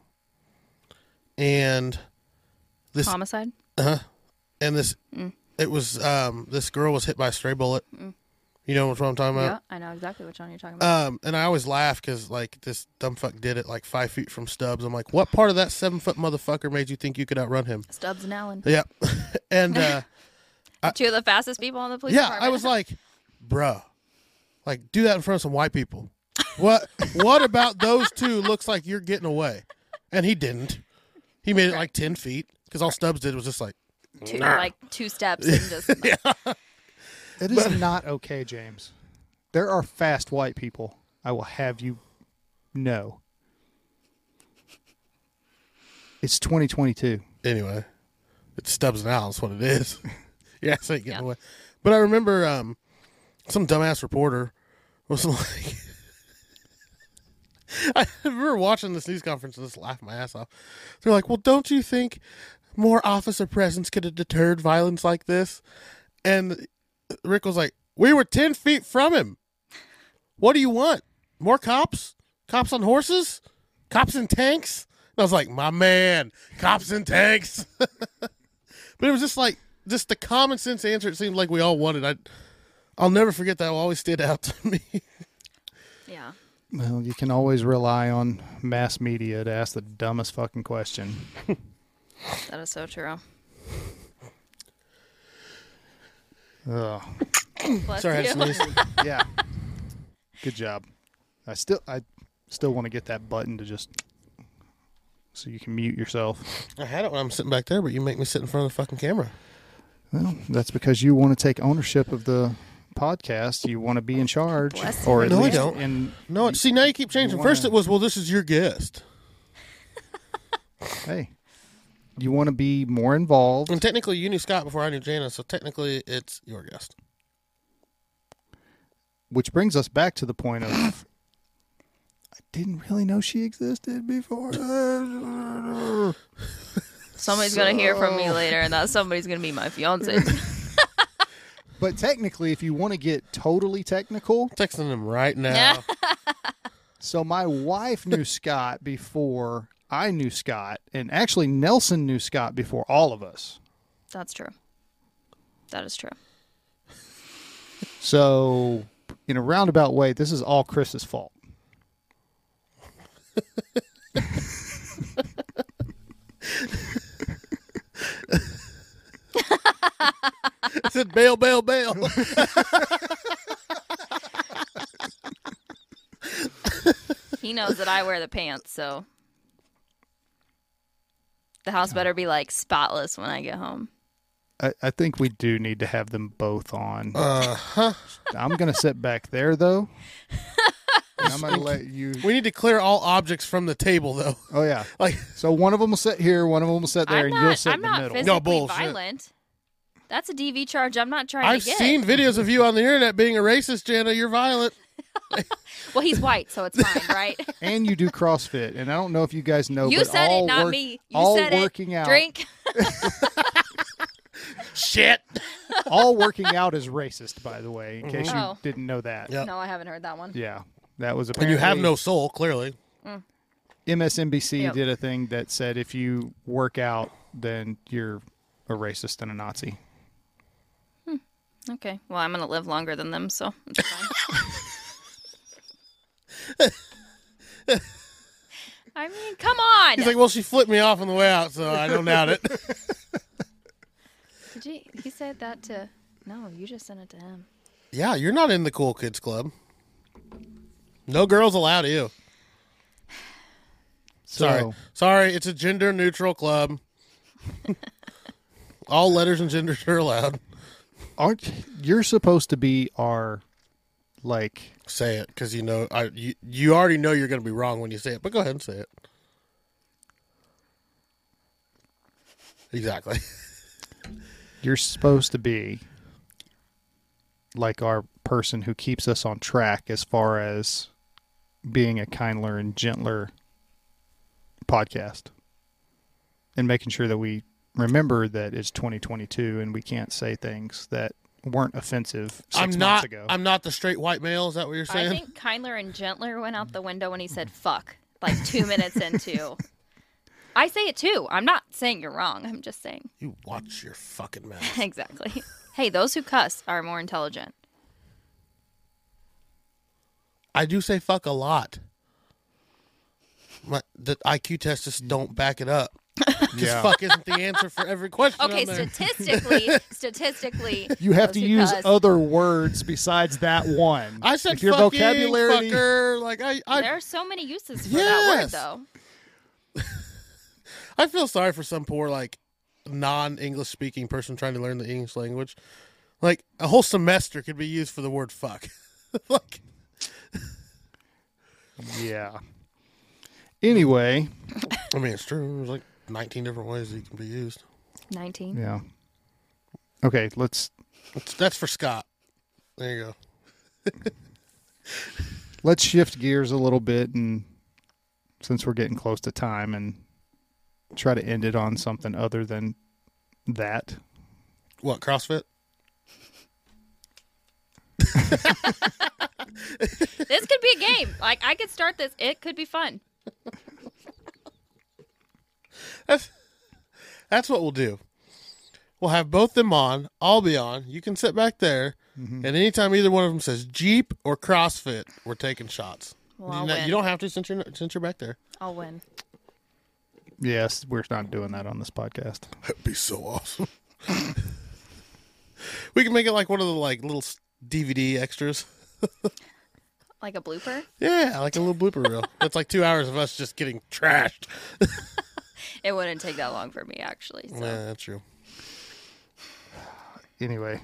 Speaker 2: and this
Speaker 3: Homicide. Uh huh.
Speaker 2: And this it was um this girl was hit by a stray bullet. You know what I'm talking about? Yeah.
Speaker 3: I know exactly which one you're talking about.
Speaker 2: Um, and I always laugh because like this dumb fuck did it like five feet from Stubbs. I'm like, what part of that seven foot motherfucker made you think you could outrun him?
Speaker 3: Stubbs and Allen,
Speaker 2: Yeah, and uh,
Speaker 3: two of the fastest people on the police
Speaker 2: yeah,
Speaker 3: department.
Speaker 2: I was like, bruh, like do that in front of some white people. What what about those two looks like you're getting away? And he didn't. He made it like ten feet because all Stubbs did was just like,
Speaker 3: two, like two steps and just
Speaker 1: It is not okay, James. There are fast white people. I will have you know. It's 2022.
Speaker 2: anyway, it's Stubbs and Al. That's what it is. yeah, so getting
Speaker 3: Yeah.
Speaker 2: away. But I remember um, some dumbass reporter was like, I remember watching this news conference and just laughing my ass off. They're like, "Well, don't you think more officer presence could have deterred violence like this?" And Rick was like, "We were ten feet from him. What do you want? More cops? Cops on horses? Cops in tanks?" And I was like, "My man, cops in tanks." but it was just like just the common sense answer. It seemed like we all wanted. I, I'll never forget that. Will always stood out to me.
Speaker 3: yeah.
Speaker 1: Well, you can always rely on mass media to ask the dumbest fucking question.
Speaker 3: That is so true.
Speaker 1: Ugh.
Speaker 3: Bless
Speaker 2: Sorry, I
Speaker 3: you.
Speaker 2: had to.
Speaker 1: Yeah. Good job. I still I still want to get that button to just so you can mute yourself.
Speaker 2: I had it when I'm sitting back there, but you make me sit in front of the fucking camera.
Speaker 1: Well, that's because you want to take ownership of the podcast. You want to be in charge,
Speaker 3: Bless
Speaker 1: or at
Speaker 2: you. No, I don't.
Speaker 1: in
Speaker 2: No, see now you keep changing.
Speaker 1: wanna-
Speaker 2: First it was, well, this is your guest,
Speaker 1: hey, you want to be more involved.
Speaker 2: and technically you knew Scott before I knew Janna, so technically it's your guest.
Speaker 1: Which brings us back to the point of I didn't really know she existed before.
Speaker 3: Somebody's gonna hear from me later, and that somebody's gonna be my fiance.
Speaker 1: but technically, if you want to get totally technical,
Speaker 2: Texting them right now.
Speaker 1: So my wife knew Scott before I knew Scott, and actually Nelson knew Scott before all of us.
Speaker 3: That's true. That is true.
Speaker 1: So, in a roundabout way, this is all Chris's fault.
Speaker 2: I said, bail, bail, bail.
Speaker 3: He knows that I wear the pants, so the house better be like spotless when I get home.
Speaker 1: I, I think we do need to have them both on.
Speaker 2: uh huh.
Speaker 1: I'm going to sit back there, though. And I'm going to let you.
Speaker 2: We need to clear all objects from the table, though.
Speaker 1: Oh, yeah.
Speaker 2: Like,
Speaker 1: So one of them will sit here, one of them will sit there,
Speaker 3: I'm
Speaker 1: and
Speaker 3: not.
Speaker 1: you'll sit
Speaker 3: I'm
Speaker 1: in the
Speaker 3: not
Speaker 1: middle.
Speaker 3: physically
Speaker 2: No bullshit.
Speaker 3: violent. That's a DV charge. I'm not trying
Speaker 2: I've
Speaker 3: to get.
Speaker 2: seen videos of you on the internet being a racist, Janna. You're violent.
Speaker 3: Well, he's white, so it's fine, right?
Speaker 1: and you do CrossFit. And I don't know if you guys know,
Speaker 3: you
Speaker 1: but
Speaker 3: said
Speaker 1: all
Speaker 3: it, not
Speaker 1: work-
Speaker 3: me. You
Speaker 1: all
Speaker 3: said
Speaker 1: working
Speaker 3: it.
Speaker 1: out,
Speaker 3: Drink.
Speaker 2: Shit.
Speaker 1: all working out is racist. By the way, in case you mm-hmm.
Speaker 3: Oh.
Speaker 1: didn't know that.
Speaker 2: Yeah.
Speaker 3: No, I haven't heard that one.
Speaker 1: Yeah, that was
Speaker 2: a.
Speaker 1: And
Speaker 2: you have no soul, clearly. Mm.
Speaker 1: MSNBC
Speaker 3: Yep.
Speaker 1: did a thing that said if you work out, then you're a racist and a Nazi. Hmm.
Speaker 3: Okay. Well, I'm gonna live longer than them, so it's fine. I mean, come on.
Speaker 2: He's like, well, she flipped me off on the way out, so I don't doubt it.
Speaker 3: Did you? He said that to. No, you just sent it to him.
Speaker 2: yeah, you're not in the cool kids club. No girls allowed you.
Speaker 1: So,
Speaker 2: Sorry. Sorry, it's a gender neutral club. All letters and genders are allowed.
Speaker 1: aren't you're supposed to be our like
Speaker 2: Say it, because you know I you, you already know you're going to be wrong when you say it. But go ahead and say it. Exactly.
Speaker 1: you're supposed to be like our person who keeps us on track as far as being a kindler and gentler podcast. and making sure that we remember that it's 2022 and we can't say things that weren't offensive 6
Speaker 2: I'm
Speaker 1: months
Speaker 2: not.
Speaker 1: ago.
Speaker 2: I'm not the straight white male. Is that what you're saying?
Speaker 3: I think kindler and gentler went out the window when he said "fuck" like two minutes into. I say it too. I'm not saying you're wrong. I'm just saying
Speaker 2: you watch your fucking mouth.
Speaker 3: exactly. Hey, those who cuss are more intelligent.
Speaker 2: I do say fuck a lot. My, the IQ tests just don't back it up. Because
Speaker 1: Yeah.
Speaker 2: fuck isn't the answer for every question.
Speaker 3: Okay,
Speaker 2: on there.
Speaker 3: statistically, statistically,
Speaker 1: you have to
Speaker 3: who
Speaker 1: use
Speaker 3: cuss-
Speaker 1: other words besides that one.
Speaker 2: I said
Speaker 1: if your
Speaker 2: fucking,
Speaker 1: vocabulary.
Speaker 2: fucker. Like I, I,
Speaker 3: There are so many uses for that word, though.
Speaker 2: I feel sorry for some poor like non-English speaking person trying to learn the English language. Like a whole semester could be used for the word fuck. like
Speaker 1: Yeah. Anyway,
Speaker 2: I mean, it's true. There's like 19 different ways that it can be used.
Speaker 3: Nineteen.
Speaker 1: yeah. Okay, let's
Speaker 2: That's, that's for Scott. There you go.
Speaker 1: let's shift gears a little bit and since we're getting close to time and try to end it on something other than that.
Speaker 2: What CrossFit?
Speaker 3: This could be a game. Like I could start this. It could be fun.
Speaker 2: That's that's what we'll do. We'll have both them on. I'll be on. You can sit back there, mm-hmm. and anytime either one of them says Jeep or CrossFit, we're taking shots.
Speaker 3: Well,
Speaker 2: you,
Speaker 3: I'll
Speaker 2: know-
Speaker 3: win.
Speaker 2: you don't have to since you're since you're back there.
Speaker 3: I'll win.
Speaker 1: Yes, we're not doing that on this podcast.
Speaker 2: That'd be so awesome. we can make it like one of the like little DVD extras.
Speaker 3: Like a blooper.
Speaker 2: Yeah, like a little blooper reel. That's like two hours of us just getting trashed.
Speaker 3: It wouldn't take that long for me, actually. So.
Speaker 2: Yeah, that's true.
Speaker 1: Anyway,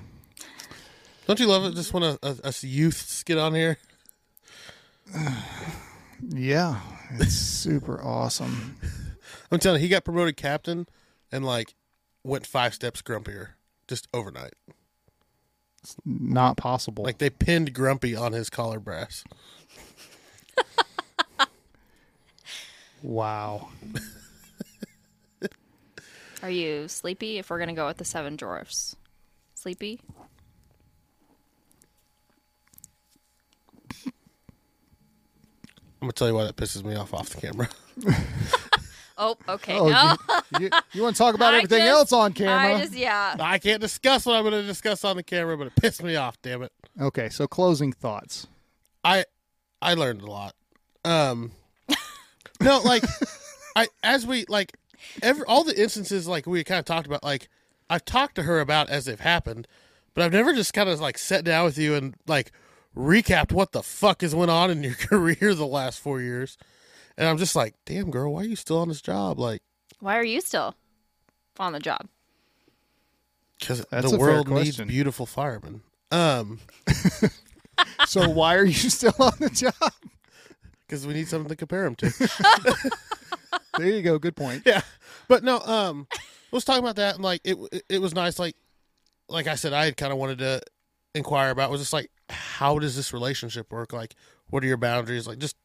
Speaker 2: Don't you love it? Just when a, a, us youths get on here.
Speaker 1: yeah, it's super awesome.
Speaker 2: I'm telling you, he got promoted captain and like went five steps grumpier just overnight.
Speaker 1: It's not possible.
Speaker 2: Like they pinned Grumpy on his collar brass.
Speaker 1: wow.
Speaker 3: Are you sleepy? If we're gonna go with the seven dwarfs, sleepy.
Speaker 2: I'm gonna tell you why that pisses me off off the camera.
Speaker 3: Oh, okay.
Speaker 1: Oh,
Speaker 3: no.
Speaker 1: you, you, want to talk about
Speaker 3: I
Speaker 1: everything
Speaker 3: just-
Speaker 1: else on camera?
Speaker 3: I just yeah.
Speaker 2: I can't discuss what I'm gonna discuss on the camera, but it pissed me off. Damn it!
Speaker 1: Okay, so closing thoughts.
Speaker 2: I I learned a lot. Um, no, like I as we like every all the instances like we kind of talked about. Like I've talked to her about as they've happened, but I've never just kind of like sat down with you and like recapped what the fuck has went on in your career the last four years. And I'm just like, damn girl, why are you still on this job? Like,
Speaker 3: Why are you still on the job?
Speaker 2: because the world needs
Speaker 1: question.
Speaker 2: beautiful firemen. Um,
Speaker 1: So why are you still on the job?
Speaker 2: because we need something to compare them to.
Speaker 1: There you go. Good point.
Speaker 2: yeah but no um was talking about that and like it it, it was nice like like i said i had kind of wanted to inquire about was just like how does this relationship work like what are your boundaries like just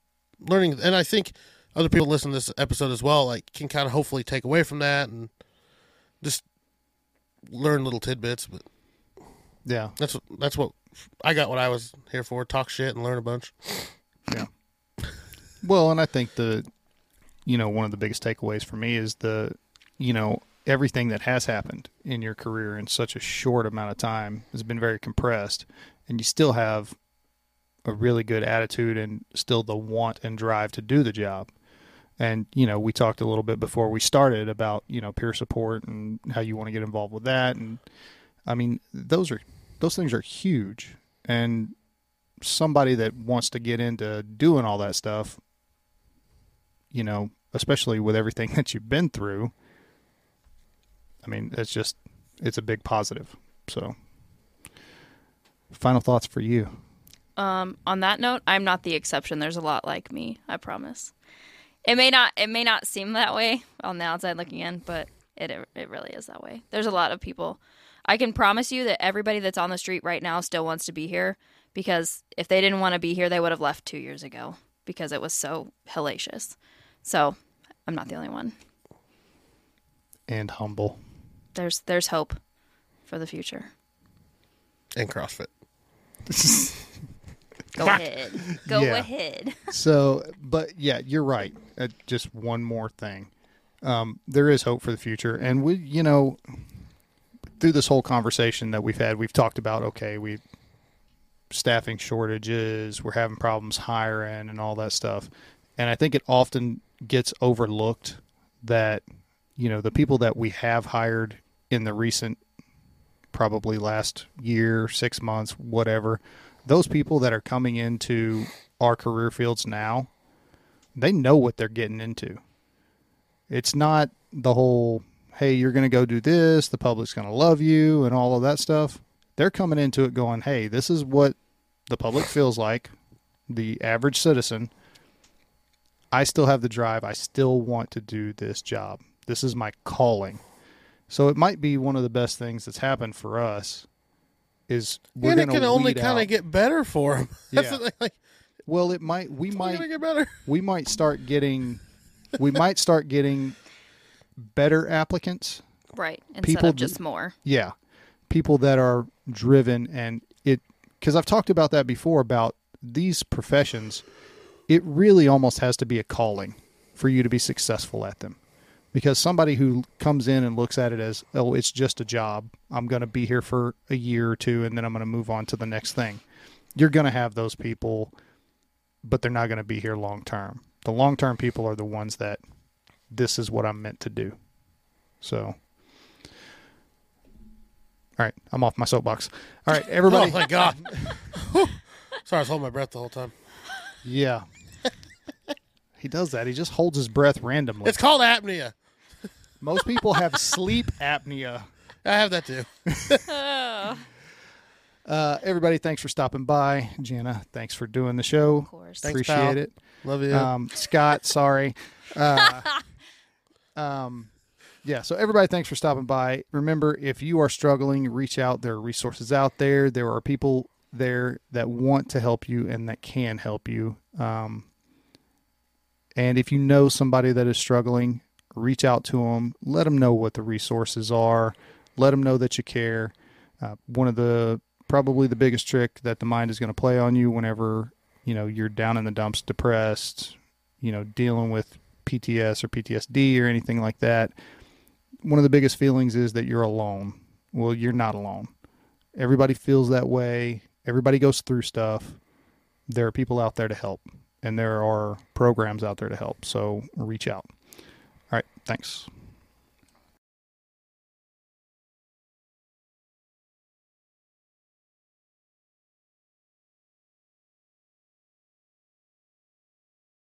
Speaker 2: learning and i think other people listen to this episode as well like can kind of hopefully take away from that and just learn little tidbits but
Speaker 1: Yeah.
Speaker 2: that's what that's what i got what i was here for talk shit and learn a bunch
Speaker 1: Yeah. Well, and I think the, you know, one of the biggest takeaways for me is the, you know, everything that has happened in your career in such a short amount of time has been very compressed, and you still have a really good attitude and still the want and drive to do the job. And you know, we talked a little bit before we started about you know peer support and how you want to get involved with that, and I mean those are those things are huge, and somebody that wants to get into doing all that stuff, you know, especially with everything that you've been through, I mean, it's just it's a big positive. So, final thoughts for you.
Speaker 3: Um, on that note, I'm not the exception. There's a lot like me. I promise. It may not. It may not seem that way on the outside looking in, but it it really is that way. There's a lot of people. I can promise you that everybody that's on the street right now still wants to be here because if they didn't want to be here, they would have left two years ago because it was so hellacious. So I'm not the only one.
Speaker 1: and humble.
Speaker 3: There's there's hope for the future.
Speaker 2: And CrossFit.
Speaker 3: Go ahead. Go
Speaker 1: Yeah.
Speaker 3: ahead.
Speaker 1: so, but yeah, you're right. Uh, just one more thing. Um, there is hope for the future, and we, you know, through this whole conversation that we've had, we've talked about okay, we staffing shortages, we're having problems hiring, and all that stuff. And I think it often gets overlooked that you know the people that we have hired in the recent, probably last year, six months, whatever, those people that are coming into our career fields now, they know what they're getting into. It's not the whole, hey, you're going to go do this, the public's going to love you, and all of that stuff. They're coming into it going, hey, this is what the public feels like, the average citizen. I still have the drive. I still want to do this job. This is my calling. So it might be one of the best things that's happened for us. Is we're
Speaker 2: and it can only kind of get better for them.
Speaker 1: Yeah.
Speaker 2: Like,
Speaker 1: well. It might. We might.
Speaker 2: get better.
Speaker 1: we might start getting we might start getting better applicants
Speaker 3: Right. Instead
Speaker 1: People
Speaker 3: of just more.
Speaker 1: yeah people that are driven and it because i've talked about that before about these professions it really almost has to be a calling for you to be successful at them. Because somebody who comes in and looks at it as oh it's just a job. I'm going to be here for a year or two and then i'm going to move on to the next thing. You're going to have those people but they're not going to be here long term. The long term people are the ones that this is what i'm meant to do. So all right i'm off my soapbox. All right everybody.
Speaker 2: Oh my god. Sorry, I was holding my breath the whole time.
Speaker 1: yeah he does that he just holds his breath randomly
Speaker 2: It's called apnea.
Speaker 1: most people have sleep apnea
Speaker 2: I have that too.
Speaker 1: Uh, everybody, thanks for stopping by. Janna, thanks for doing the show.
Speaker 3: Of course.
Speaker 2: Thanks,
Speaker 1: Appreciate
Speaker 2: pal.
Speaker 1: it.
Speaker 2: Love you.
Speaker 1: Um, Scott, sorry. Uh, um, yeah, so everybody, thanks for stopping by. Remember, if you are struggling, reach out. There are resources out there. There are people there that want to help you and that can help you. Um, and if you know somebody that is struggling, reach out to them. Let them know what the resources are. Let them know that you care. Uh, one of the probably the biggest trick that the mind is going to play on you whenever you know you're down in the dumps, depressed, you know, dealing with PTS or PTSD or anything like that. One of the biggest feelings is that you're alone. Well, you're not alone. Everybody feels that way. Everybody goes through stuff. There are people out there to help, and there are programs out there to help. So reach out. All right. Thanks.